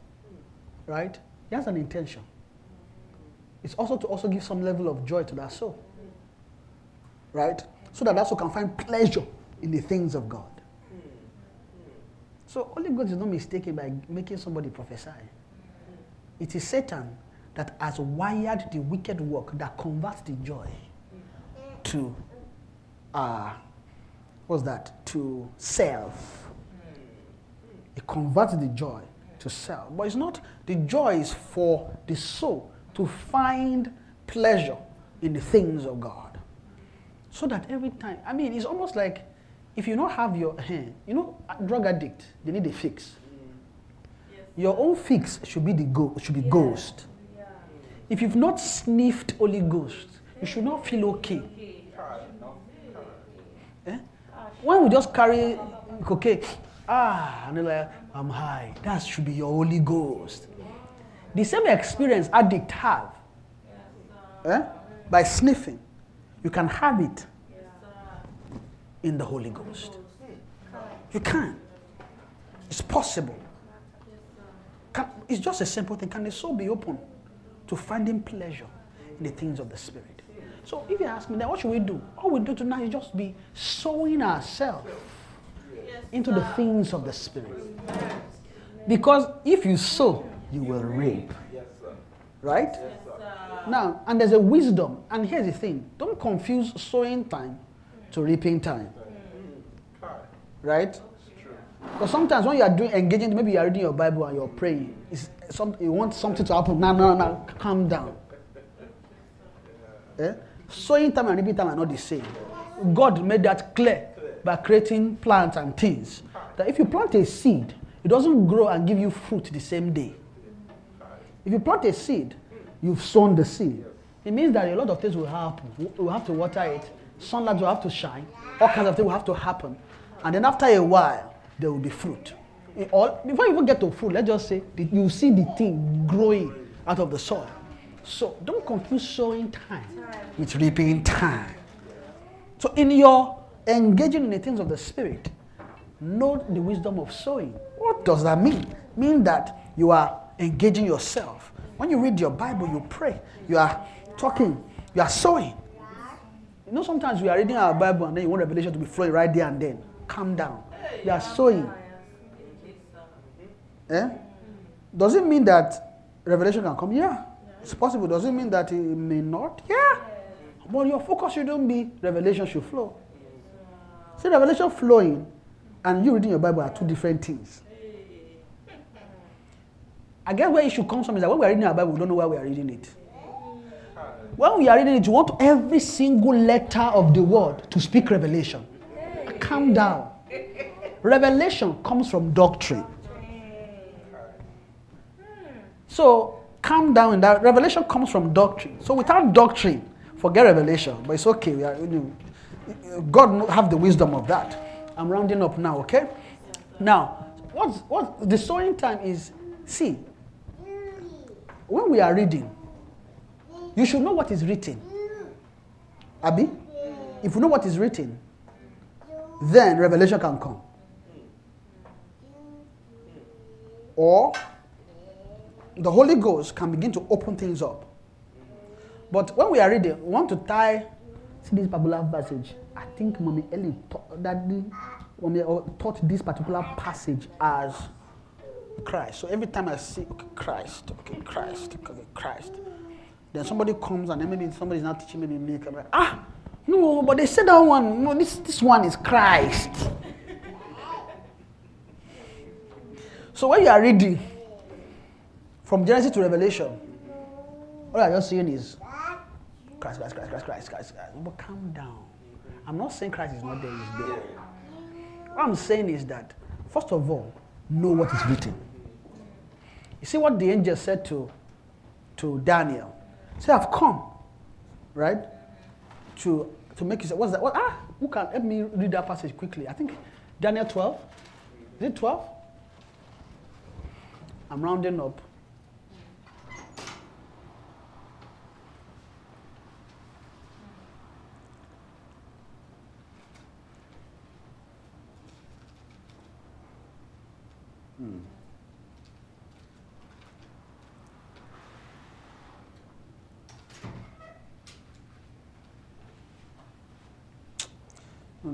right? He has an intention. It's also to also give some level of joy to that soul. Right? So that that soul can find pleasure in the things of God. So Holy Ghost is not mistaken by making somebody prophesy. It is Satan that has wired the wicked work that converts the joy to uh what's that? To self. It converts the joy to self. But it's not, the joy is for the soul to find pleasure in the things of God. So that every time, I mean, it's almost like if you don't have your hand, you know, a drug addict, they need a fix. Your own fix should be the go, should be ghost. If you've not sniffed Holy Ghost, you should not feel okay. Eh? When we just carry cocaine, ah, and they're like, I'm high. That should be your Holy Ghost. The same experience addict have. Eh? By sniffing, you can have it in the Holy Ghost. You can. It's possible. Can, it's just a simple thing. Can the soul be open to finding pleasure in the things of the Spirit? So if you ask me, then what should we do? All we do tonight is just be sowing ourselves into the things of the Spirit. Because if you sow, you will reap. Right? Now, and there's a wisdom. And here's the thing don't confuse sowing time to reaping time. Right? Because sometimes when you are doing engaging, maybe you are reading your Bible and you're praying, it's some, you want something to happen. No, no, no, calm down. Eh? Sowing time and reaping time are not the same. God made that clear by creating plants and things. That if you plant a seed, it doesn't grow and give you fruit the same day. If you plant a seed, you've sown the seed. It means that a lot of things will happen. We have to water it, sunlight will have to shine, all kinds of things will have to happen. And then after a while, there will be fruit. All, before you even get to fruit, let's just say you see the thing growing out of the soil. So don't confuse sowing time with reaping time. So in your engaging in the things of the spirit, know the wisdom of sowing. What does that mean? Mean that you are engaging yourself. When you read your Bible, you pray, you are talking, you are sowing. You know, sometimes we are reading our Bible and then you want revelation to be flowing right there and then. Calm down. You are sowing. Eh? Does it mean that revelation can come? Yeah. It's possible. Does it mean that it may not? Yeah. But your focus shouldn't be revelation should flow. See, revelation flowing and you reading your Bible are two different things. I guess where it should come from is that when we are reading our Bible, we don't know why we are reading it. When we are reading it, you want every single letter of the word to speak revelation. Calm down. Revelation comes from doctrine. So calm down in that. Revelation comes from doctrine. So without doctrine, forget revelation. But it's okay. We are, God have the wisdom of that. I'm rounding up now, okay? Now, what's what the sowing time is? See, when we are reading, you should know what is written. Abby, if you know what is written, then revelation can come. Or the Holy Ghost can begin to open things up. But when we are reading, we want to tie, see this particular passage. I think Mommy Ellie taught, taught this particular passage as Christ. So every time I see, okay, Christ, okay, Christ, okay, Christ. Then somebody comes and then maybe somebody's not teaching maybe me. I'm like, ah, no, but they said that one. No, this, this one is Christ. so when you are reading from Genesis to Revelation, all you're just seeing is Christ, Christ, Christ, Christ, Christ, Christ, Christ. But calm down. I'm not saying Christ is not there, he's there. What I'm saying is that, first of all, know what is written. You see what the angel said to, to Daniel? Say, I've come, right? To, to make you say, what's that? What, ah, who can help me read that passage quickly? I think Daniel 12. Is it 12? I'm rounding up.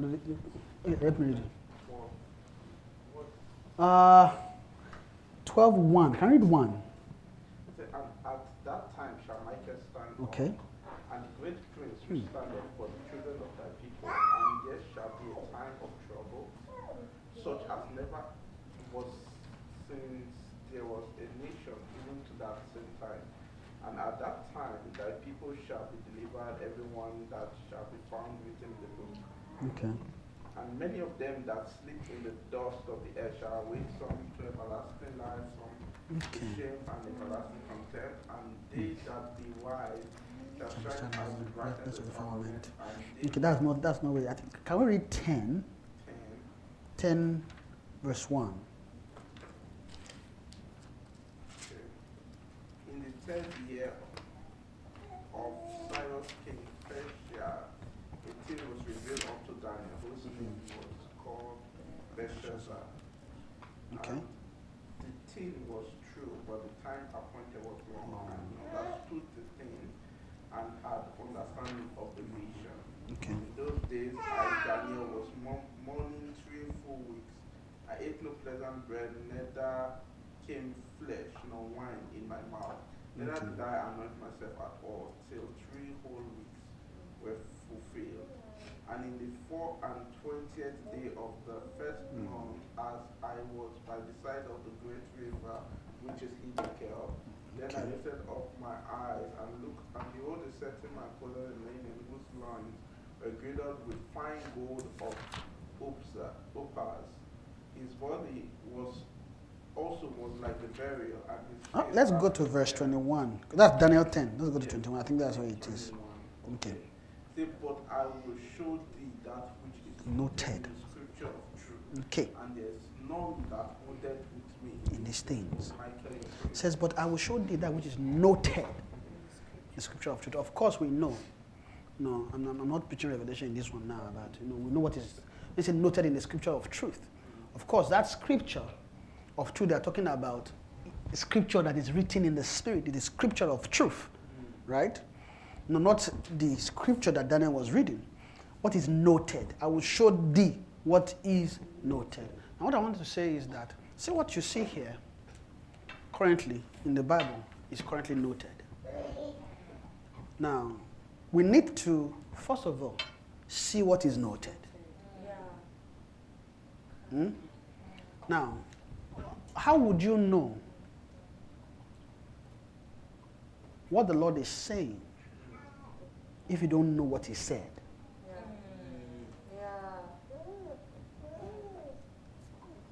No, no, no, no. Me read it. Uh, 12 1. Can I read 1? And at that time shall Michael stand up, Okay. and the great prince will stand up for the children of thy people, and there shall be a time of trouble, such as never was since there was a nation even to that same time. And at that time thy people shall be delivered, everyone that shall be found written in the book. Okay. And many of them that sleep in the dust of the earth shall awake some to everlasting life, some to Okay. shame and everlasting contempt, and they hmm. that be wise shall shine Shine as as the the of the firmament. Okay, that's not, that's not way. I think, can we read 10? ten, 10, verse 1. okay. In the third year of Cyrus king Persia, a thing was revealed unto Daniel, whose name was called Belshazzar. Okay. And the thing was true, but the time appointed was long, and he understood the thing and had understanding of the vision. Okay. In those days, I, Daniel, was mo- mourning three full weeks. I ate no pleasant bread, neither came flesh nor wine in my mouth. Neither did I anoint myself at all, till three whole weeks were fulfilled. And in the four and twentieth day of the first Mm. month, as I was by the side of the great river, which is Hiddekel, then I lifted up my eyes and looked, and behold, a certain man clothed in linen, whose loins were girded with fine gold of Upsa, Upas. His body was also was like the beryl, Oh, let's go to verse 21. That's Daniel 10. Let's go to Yeah. 21. I think that's where it is. 21. Okay. Say, but I will show thee that which is Noted. in the scripture of truth, Okay. and there is none that holdeth with me. In these things. Says, But I will show thee that which is noted in the scripture of truth. Of course, we know. No, I'm, I'm I'm not preaching revelation in this one now, but you know, we know what is it's noted in the scripture of truth. Of course, that scripture of truth they're talking about, scripture that is written in the spirit, it is scripture of truth, right? No, not the scripture that Daniel was reading. What is noted? I will show thee what is noted. Now, what I want to say is that, see what you see here currently in the Bible is currently noted. Now, we need to, first of all, see what is noted. Hmm? Now, how would you know what the Lord is saying if you don't know what He said?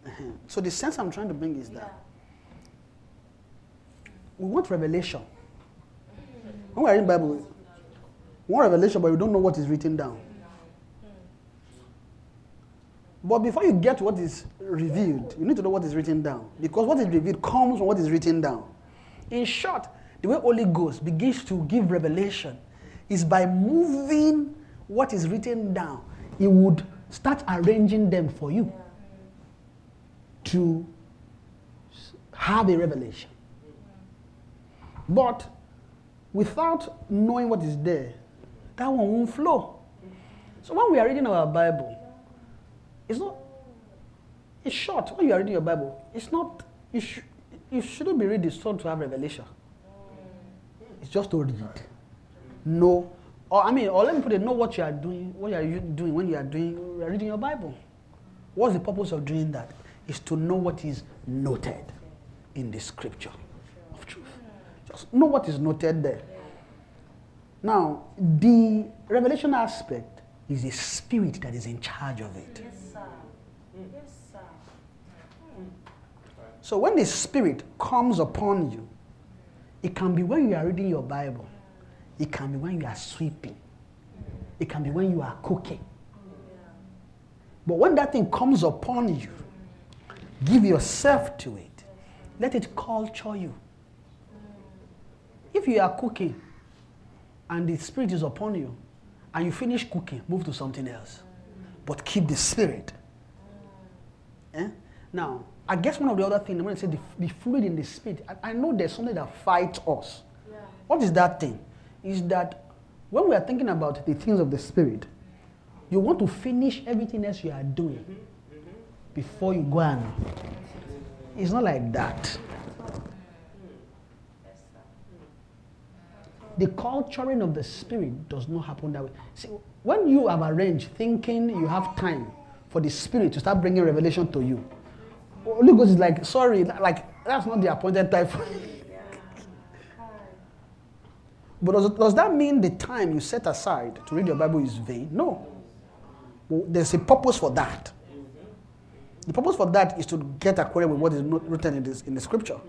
Uh-huh. So, the sense I'm trying to bring is that we want revelation. When we're in Bible, we want revelation, but we don't know what is written down. But before you get what is revealed, you need to know what is written down. Because what is revealed comes from what is written down. In short, the way Holy Ghost begins to give revelation is by moving what is written down. He would start arranging them for you to have a revelation. But without knowing what is there, that one won't flow. So when we are reading our Bible, it's not, it's short. When you are reading your Bible, it's not, you, sh- you shouldn't be reading so to have revelation. It's just to read. Know, or I mean, or let me put it, know what you are doing, what are you doing when you are doing, you are reading your Bible. What's the purpose of doing that? Is to know what is noted in the scripture of truth. Just know what is noted there. Now, the revelation aspect is the spirit that is in charge of it. Yes. Mm. Yes, sir. Mm. So when the Spirit comes upon you, it can be when you are reading your Bible, mm. it can be when you are sweeping, it can be when you are cooking. But when that thing comes upon you, give yourself to it. Let it culture you. If you are cooking and the Spirit is upon you, and you finish cooking, move to something else. But keep the Spirit. Eh? Now, I guess one of the other things, when I say the, the fluid in the spirit, I, I know there's something that fights us. Yeah. What is that thing? Is that when we are thinking about the things of the spirit, you want to finish everything else you are doing before you go and. It's not like that. The culturing of the spirit does not happen that way. See, when you have arranged thinking you have time for the spirit to start bringing revelation to you, Holy Ghost is like, sorry, like that's not the appointed time for But does, does that mean the time you set aside to read your Bible is vain? No. Well, there's a purpose for that. The purpose for that is to get acquainted with what is not written in, this, in the scripture.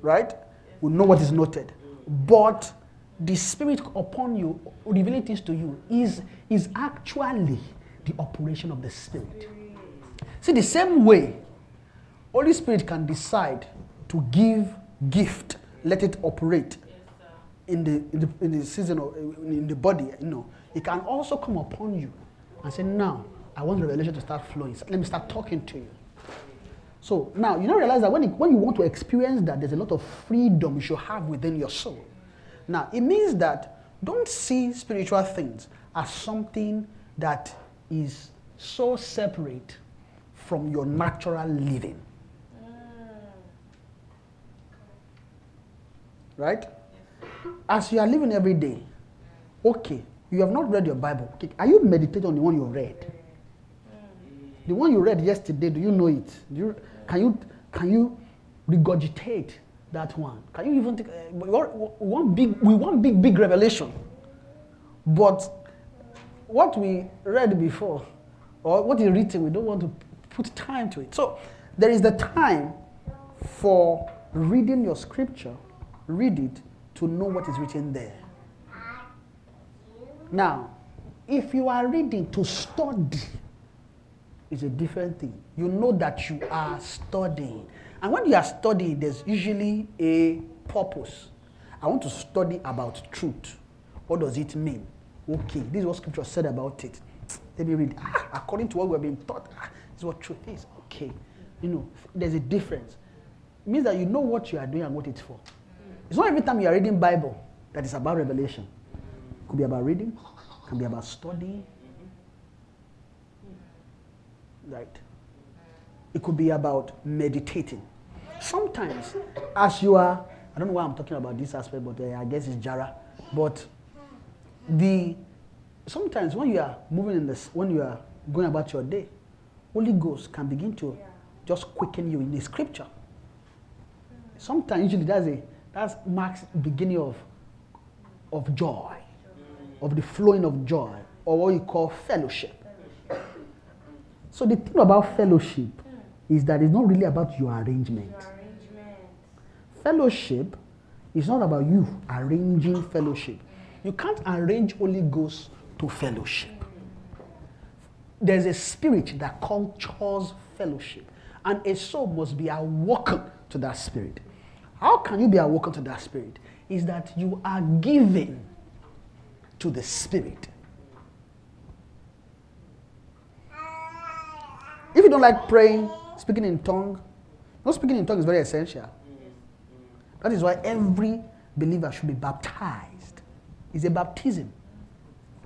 Right? We know what is noted. But the spirit upon you, revealing things to you, is, is actually the operation of the spirit. See, the same way, Holy Spirit can decide to give gift, let it operate in the, in the, in the season of, in the body, you know. It can also come upon you and say, now, I want revelation to start flowing. Let me start talking to you. So now, you don't realize that when, it, when you want to experience that, there's a lot of freedom you should have within your soul. Now, it means that don't see spiritual things as something that is so separate from your natural living. Right? As you are living every day, okay, you have not read your Bible. Okay, are you meditating on the one you read? The one you read yesterday, do you know it? Do you, can, you, can you regurgitate that one? Can you even think, uh, big, we want big, big revelation. But what we read before, or what is written, we don't want to put time to it. So there is the time for reading your scripture, read it to know what is written there. Now, if you are reading to study, it's a different thing. You know that you are studying. And when you are studying, there's usually a purpose. I want to study about truth. What does it mean? Okay, this is what scripture said about it. Let me read. Ah, according to what we're being taught, ah, is what truth is. Okay. You know, there's a difference. It means that you know what you are doing and what it's for. It's not every time you are reading Bible that is about revelation. It could be about reading, it can be about studying. Right. It could be about meditating. Sometimes, as you are, I don't know why I'm talking about this aspect, but uh, I guess it's Jara. But the sometimes when you are moving in this, when you are going about your day, Holy Ghost can begin to just quicken you in the scripture. Sometimes, usually, that's a that's marks beginning of of joy, mm. of the flowing of joy, or what you call fellowship. So the thing about fellowship mm. is that it's not really about your arrangement. Arrangement. Fellowship is not about you arranging fellowship. You can't arrange Holy Ghost to fellowship. There's a spirit that cultures fellowship, and a soul must be awoken to that spirit. How can you be awoken to that spirit? Is that you are given to the spirit. If you don't like praying, speaking in tongue, not speaking in tongue is very essential. That is why every believer should be baptized. It's a baptism.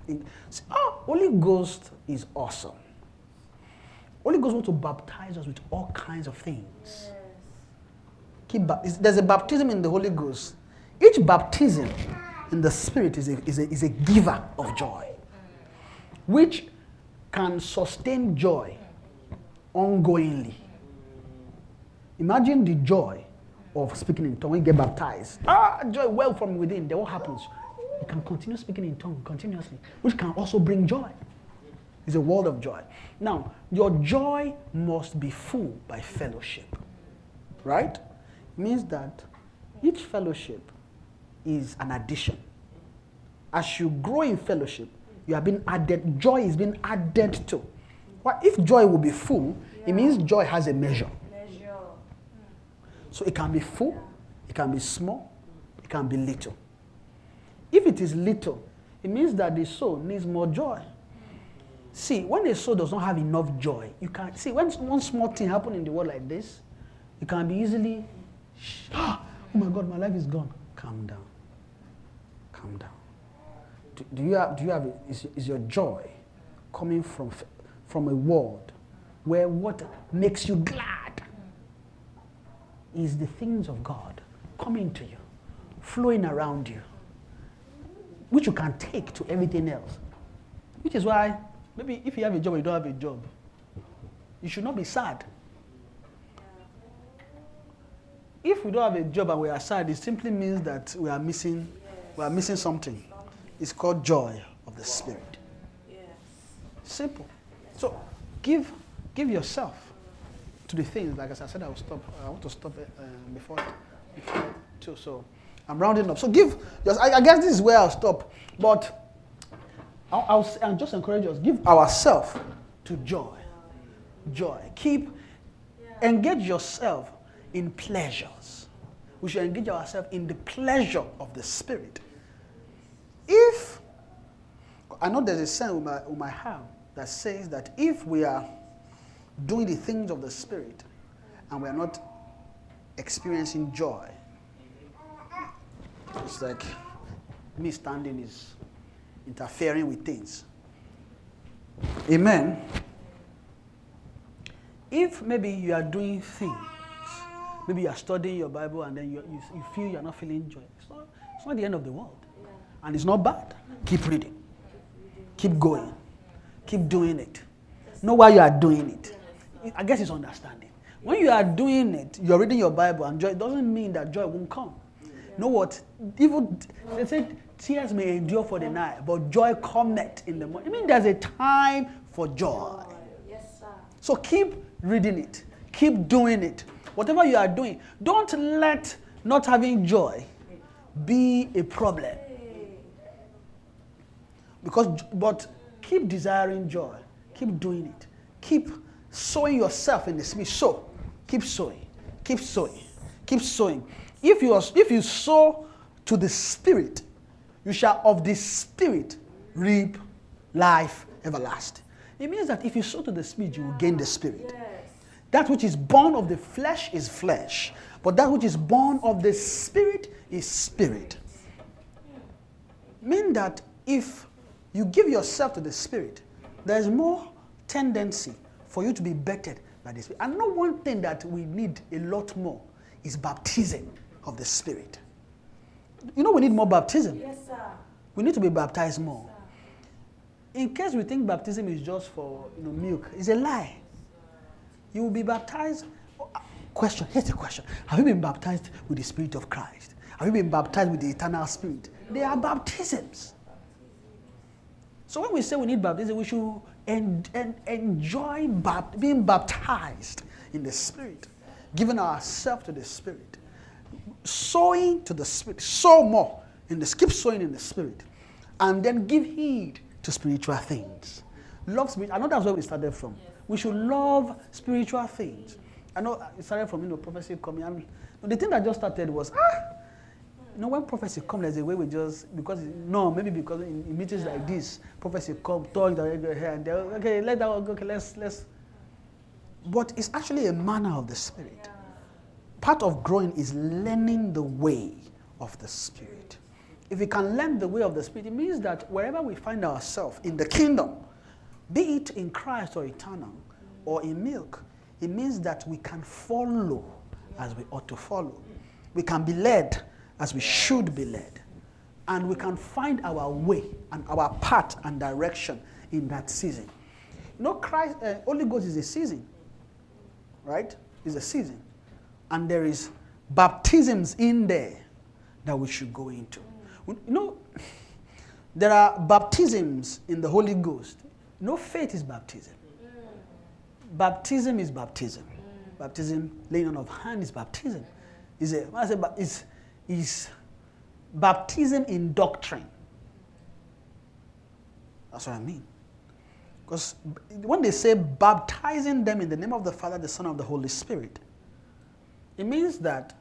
In- oh, Holy Ghost is awesome. Holy Ghost wants to baptize us with all kinds of things. Keep there's a baptism in the Holy Ghost. Each baptism in the Spirit is a, is a, is a giver of joy, which can sustain joy ongoingly. Imagine the joy of speaking in tongue when you get baptized. Ah, joy well from within. Then what happens? You can continue speaking in tongue continuously, which can also bring joy. It's a world of joy. Now, your joy must be full by fellowship. Right? Means that each fellowship is an addition. As you grow in fellowship, you are being added, joy is being added to. Well, if joy will be full, it means joy has a measure. Measure. Hmm. So it can be full, it can be small, it can be little. If it is little, it means that the soul needs more joy. See, when the soul does not have enough joy, you can see when one small thing happens in the world like this, you can be easily, ah, oh my God, my life is gone. Calm down, calm down. Do, do you have? Do you have? Is, is your joy coming from from a world where what makes you glad is the things of God coming to you, flowing around you, which you can take to everything else. Which is why, maybe if you have a job or you don't have a job, you should not be sad. If we don't have a job and we are sad, it simply means that we are missing, we are missing something. It's called joy of the spirit. Simple. So give give yourself to the things. Like as I said, I will stop. I want to stop uh, before before too. So I'm rounding up. So give. Just, I, I guess this is where I'll stop. But I'll, I'll, I'll just encourage us. Give ourselves to joy. Joy. Keep engage yourself in pleasures. We should engage ourselves in the pleasure of the spirit. If I know there's a saying we might, we might have that says that if we are doing the things of the Spirit and we are not experiencing joy, it's like me standing is interfering with things. Amen. If maybe you are doing things, maybe you are studying your Bible and then you, you, you feel you are not feeling joy, it's not, it's not the end of the world. And it's not bad. Keep reading. Keep going. Keep doing it. Know why you are doing it. I guess it's understanding. When you are doing it, you're reading your Bible and joy, it doesn't mean that joy won't come. Know what? Even they said tears may endure for the night, but joy cometh in the morning. I mean, there's a time for joy. Yes, sir. So keep reading it. Keep doing it. Whatever you are doing, don't let not having joy be a problem. Because, but keep desiring joy. Keep doing it. Keep sowing yourself in the spirit. Sow. Keep sowing. Keep sowing. Keep sowing. If you, are, if you sow to the spirit, you shall of the spirit reap life everlasting. It means that if you sow to the spirit, you will gain the spirit. Yes. That which is born of the flesh is flesh, but that which is born of the spirit is spirit. Mean that if you give yourself to the spirit, there's more tendency for you to be bettered by the spirit. And know one thing that we need a lot more is baptism of the spirit. You know, we need more baptism. Yes, sir. We need to be baptized more. In case we think baptism is just for you know, milk, it's a lie. You will be baptized. Question, here's the question. Have you been baptized with the Spirit of Christ? Have you been baptized with the eternal Spirit? They are baptisms. So when we say we need baptism, we should en- en- enjoy bap- being baptized in the Spirit, giving ourselves to the Spirit, sowing to the Spirit, sow more in the keep sowing in the Spirit, and then give heed to spiritual things. Love spirit. I know that's where we started from. We should love spiritual things. I know it started from you know prophecy coming. And the thing that just started was ah, you know, when prophecy comes, there's a way we just because no, maybe because in, in meetings like this, prophecy come, talk go here and there. Okay, let that go. Okay, let's let's. But it's actually a manner of the spirit. Part of growing is learning the way of the spirit. If we can learn the way of the spirit, it means that wherever we find ourselves in the kingdom, be it in Christ or eternal or in milk, it means that we can follow as we ought to follow. We can be led as we should be led. And we can find our way and our path and direction in that season. You know, Christ, uh, Holy Ghost is a season, right? It's a season. And there is baptisms in there that we should go into. Mm. You know, there are baptisms in the Holy Ghost. No faith is baptism. Mm. Baptism is baptism. Mm. Baptism, laying on of hand is baptism. Is a when I say is is baptism in doctrine. That's what I mean. Because when they say baptizing them in the name of the Father, the Son, of the Holy Spirit, it means that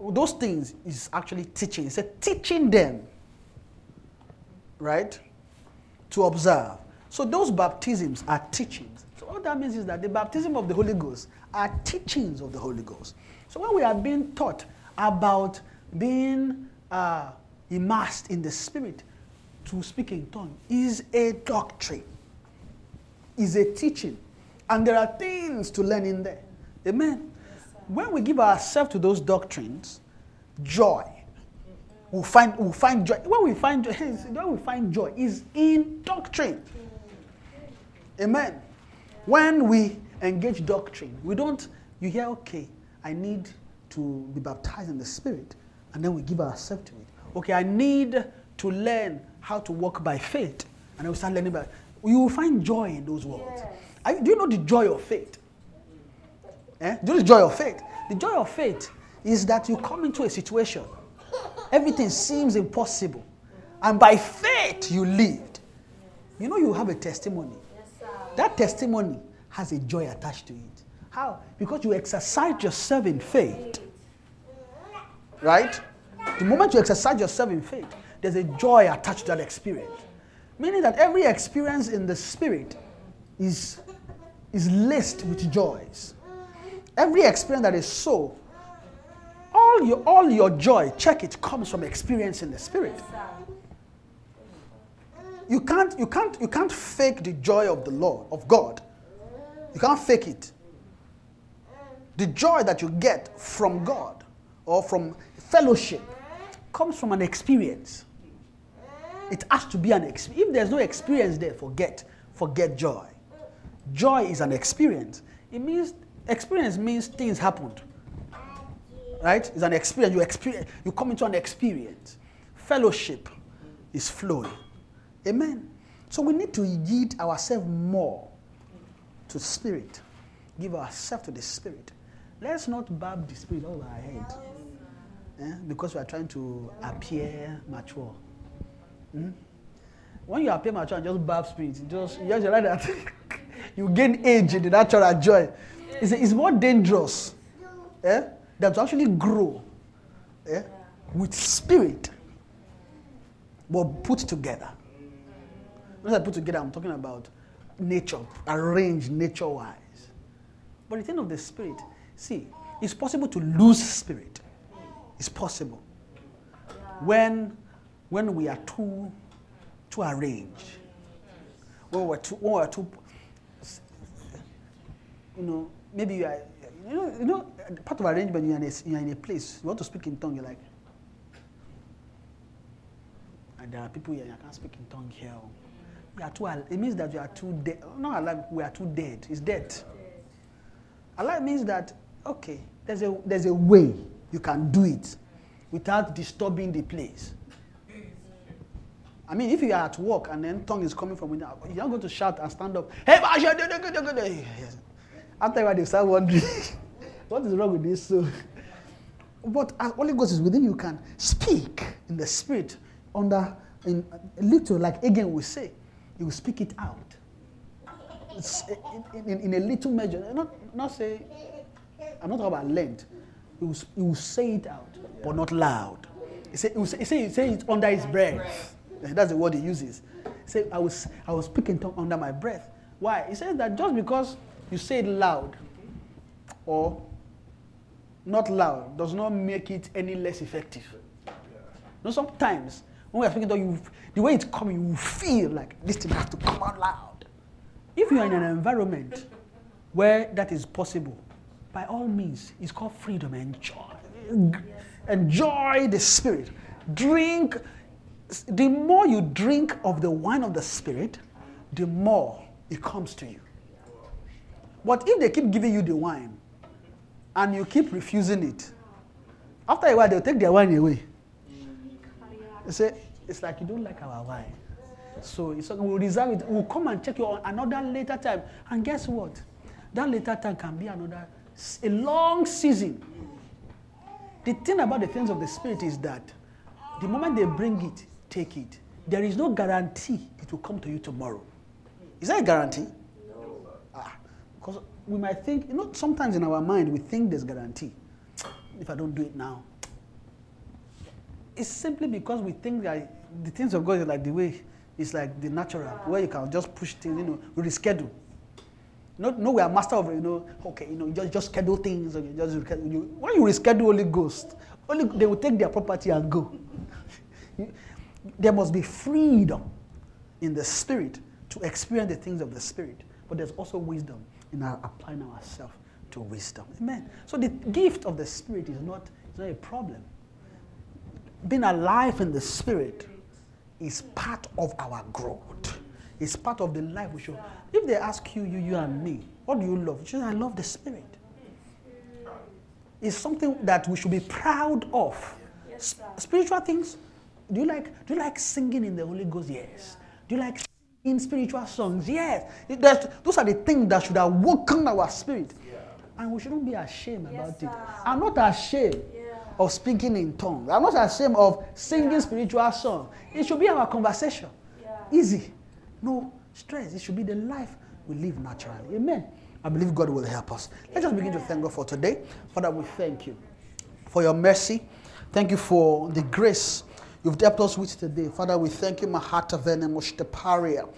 those things is actually teaching. It's a teaching them, right, to observe. So those baptisms are teachings. So all that means is that the baptism of the Holy Ghost are teachings of the Holy Ghost. So when we are being taught about being uh, immersed in the Spirit to speak in tongue is a doctrine, is a teaching, and there are things to learn in there. Amen. When we give ourselves to those doctrines, joy. We'll find, we'll find joy. When we find joy, when we find joy is in doctrine. Amen. When we engage doctrine, we don't, you hear, okay, I need to be baptized in the Spirit, and then we give ourselves to it. Okay, I need to learn how to walk by faith, and then we start learning by. You will find joy in those words. Yes. You- do you know the joy of faith? Eh? Do you the joy of faith? The joy of faith is that you come into a situation, everything seems impossible, and by faith you lived. You know you have a testimony. Yes. That testimony has a joy attached to it. How? Because you exercise yourself in faith. Right? The moment you exercise yourself in faith, there's a joy attached to that experience. Meaning that every experience in the spirit is, is laced with joys. Every experience that is so, all your, all your joy, check it, comes from experience in the spirit. You can't, you can't, you can't fake the joy of the Lord, of God. You can't fake it. The joy that you get from God or from fellowship comes from an experience. It has to be an experience. If there's no experience there, forget, forget joy. Joy is an experience. It means experience means things happened. Right? It's an experience. You experience. You come into an experience. Fellowship is flowing. Amen. So we need to yield ourselves more to spirit. Give ourselves to the spirit. Let's not barb the spirit over our head. eh, Because we are trying to appear mature. Hmm? When you appear mature and just barb spirit, just you just realize that you gain age in the natural joy. It's, it's more dangerous eh, than to actually grow eh, with spirit, but put together. When I put together, I'm talking about nature, arranged nature wise. But the thing of the spirit, see, it's possible to lose spirit. It's possible. When when we are too too arranged. When we're too when we're too you know, maybe you are you know, you know part of arrangement you're in a, you're in a place, you want to speak in tongue, you're like and there are people here, you can't speak in tongue here. Oh. You are too, it means that you are too dead. Not alive, we are too dead. It's dead. Alive means that, okay, there's a, there's a way you can do it without disturbing the place. I mean, if you are at work and then tongue is coming from within, you're not going to shout and stand up, hey, After a they start wondering, what is wrong with this soul? But as Holy Ghost is within you, can speak in the spirit under in a little, like again we say, you will speak it out. In, in, in a little measure, not not say. I'm not talking about length. He will, will say it out, but not loud. He say, he say, he say it under his breath. That's the word he uses. He say, I was I was speaking tongue under my breath. Why? He says that just because you say it loud or not loud does not make it any less effective. No, sometimes when we are speaking you, the way it's coming, you feel like this thing has to come out loud. If you are in an environment where that is possible, by all means, it's called freedom. Enjoy, enjoy the spirit. Drink. The more you drink of the wine of the spirit, the more it comes to you. But if they keep giving you the wine and you keep refusing it, after a while they'll take their wine away. They say, it's like you don't like our wine. So it's we'll reserve it. We'll come and check you on another later time. And guess what? That later time can be another, a long season. The thing about the things of the Spirit is that the moment they bring it, take it. There is no guarantee it will come to you tomorrow. Is that a guarantee? Because we might think, you know, sometimes in our mind we think there's guarantee. If I don't do it now, it's simply because we think that the things of God is like the way it's like the natural, where you can just push things, you know, reschedule. No, no, we are master of, you know, okay, you know, just, just schedule things. Okay, just. You, when you reschedule Holy Ghost, only they will take their property and go. there must be freedom in the spirit to experience the things of the spirit, but there's also wisdom in our applying ourselves to wisdom. Amen. So the gift of the spirit is not, is not a problem being alive in the spirit is part of our growth. It's part of the life we should. If they ask you, you, you and me, what do you love? You say, I love the spirit. It's something that we should be proud of. Yes. Spiritual things. Do you like? Do you like singing in the Holy Ghost? Yes. Do you like singing spiritual songs? Yes. It- that's- those are the things that should awaken our spirit, and we shouldn't be ashamed Yes, about it. I'm not ashamed Yeah. of speaking in tongues. I'm not ashamed of singing spiritual songs. It should be our conversation. Yeah. Easy. No stress. It should be the life we live naturally. Amen. I believe God will help us. Let's just begin to thank God for today. Father, we thank you for your mercy. Thank you for the grace you've helped us with today. Father, we thank you. Mahata vene moshtaparia.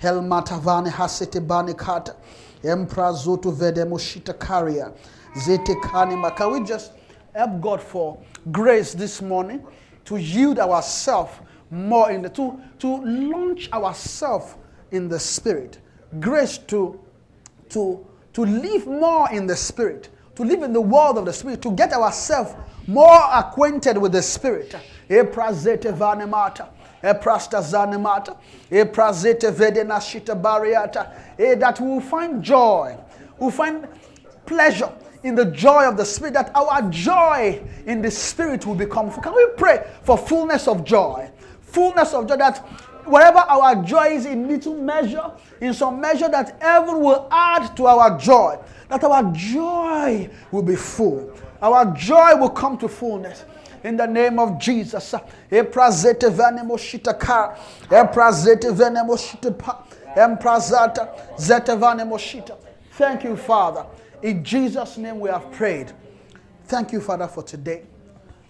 Helmata vane hasete bane kata. Empra zoto vede moshita karia. Zete kanima. Can we just help God for grace this morning to yield ourselves more in the to to launch ourselves in the spirit. Grace to to, to live more in the Spirit, to live in the world of the Spirit, to get ourselves more acquainted with the Spirit. Eprazete vanemata, eprasta zanemata, eprazete vedenashita bariata. Eh, That we will find joy, we will find pleasure in the joy of the Spirit, that our joy in the Spirit will become. Can we pray for fullness of joy? Fullness of joy that wherever our joy is in little measure, in some measure that heaven will add to our joy, that our joy will be full. Our joy will come to fullness. In the name of Jesus. Venemo venemo. Emprazata. Zete venemo shita. Thank you, Father. In Jesus' name we have prayed. Thank you, Father, for today.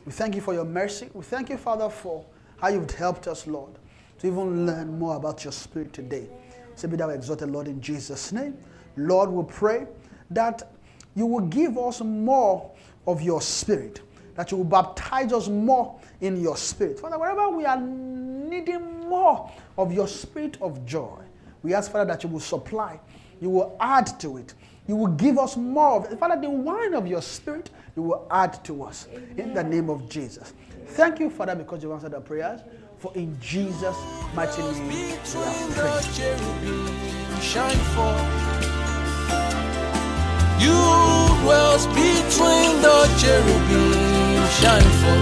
We thank you for your mercy. We thank you, Father, for how you've helped us, Lord, to even learn more about your spirit today. So be thou exalted, Lord, in Jesus' name. Lord, we pray that you will give us more of your spirit, that you will baptize us more in your spirit. Father, wherever we are needing more of your spirit of joy, we ask, Father, that you will supply, you will add to it. You will give us more of it. Father, the wine of your spirit, you will add to us in the name of Jesus. Thank you, Father, because you've answered our prayers. For in Jesus' mighty name, we have prayed. shine forth. You between the cherubim Shine for.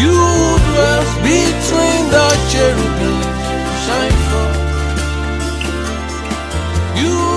You dwell between the cherubim, shine for You.